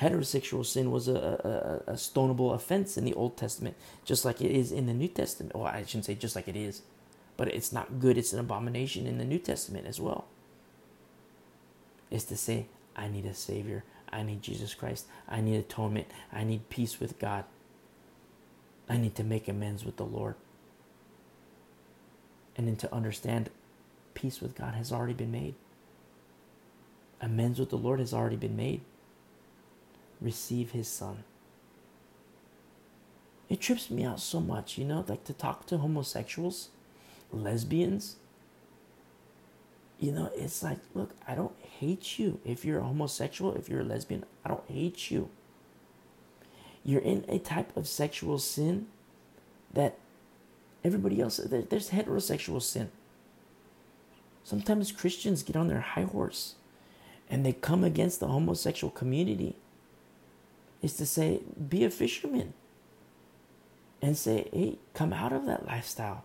Heterosexual sin was a, a, a stonable offense in the Old Testament, just like it is in the New Testament. Well, I shouldn't say just like it is, but it's not good. It's an abomination in the New Testament as well. Is to say, I need a Savior. I need Jesus Christ. I need atonement. I need peace with God. I need to make amends with the Lord. And then to understand peace with God has already been made. Amends with the Lord has already been made. Receive his son. It trips me out so much, you know, like to talk to homosexuals, lesbians. You know, it's like, look, I don't hate you. If you're a homosexual, if you're a lesbian, I don't hate you you're in a type of sexual sin that everybody else there's heterosexual sin sometimes christians get on their high horse and they come against the homosexual community is to say be a fisherman and say hey come out of that lifestyle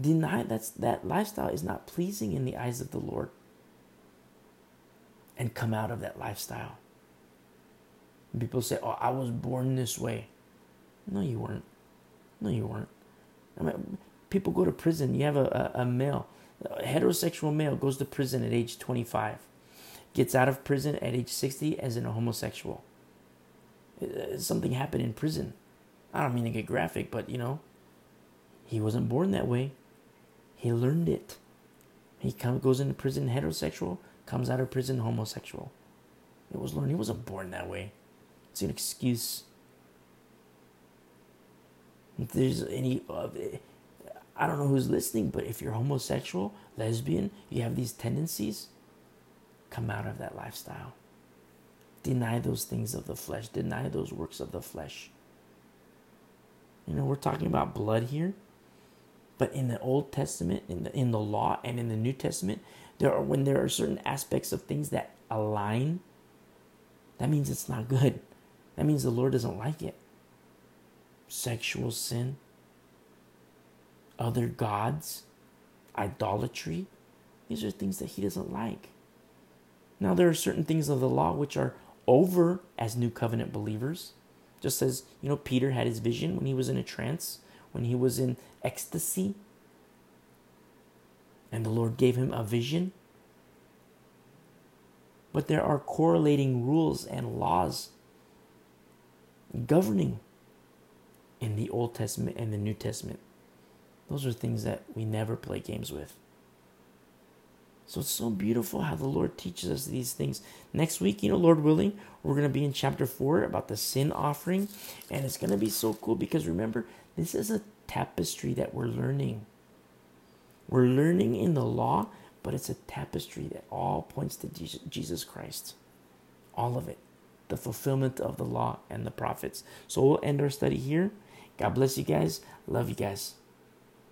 deny that that lifestyle is not pleasing in the eyes of the lord and come out of that lifestyle people say, "Oh, I was born this way." No, you weren't. No, you weren't. I mean, people go to prison. You have a, a, a male, a heterosexual male goes to prison at age 25. Gets out of prison at age 60 as an homosexual. Uh, something happened in prison. I don't mean to get graphic, but you know, he wasn't born that way. He learned it. He come, goes into prison heterosexual, comes out of prison homosexual. It was learned. He wasn't born that way. It's an excuse. If there's any, uh, I don't know who's listening, but if you're homosexual, lesbian, you have these tendencies, come out of that lifestyle. Deny those things of the flesh, deny those works of the flesh. You know, we're talking about blood here, but in the Old Testament, in the in the law and in the New Testament, there are when there are certain aspects of things that align, that means it's not good. That means the Lord doesn't like it. Sexual sin, other gods, idolatry, these are things that he doesn't like. Now, there are certain things of the law which are over as new covenant believers. Just as, you know, Peter had his vision when he was in a trance, when he was in ecstasy, and the Lord gave him a vision. But there are correlating rules and laws governing in the Old Testament and the New Testament. Those are things that we never play games with. So it's so beautiful how the Lord teaches us these things. Next week, you know, Lord willing, we're going to be in chapter 4 about the sin offering. And it's going to be so cool because remember, this is a tapestry that we're learning. We're learning in the law, but it's a tapestry that all points to Jesus Christ. All of it. The fulfillment of the law and the prophets. So we'll end our study here. God bless you guys. Love you guys.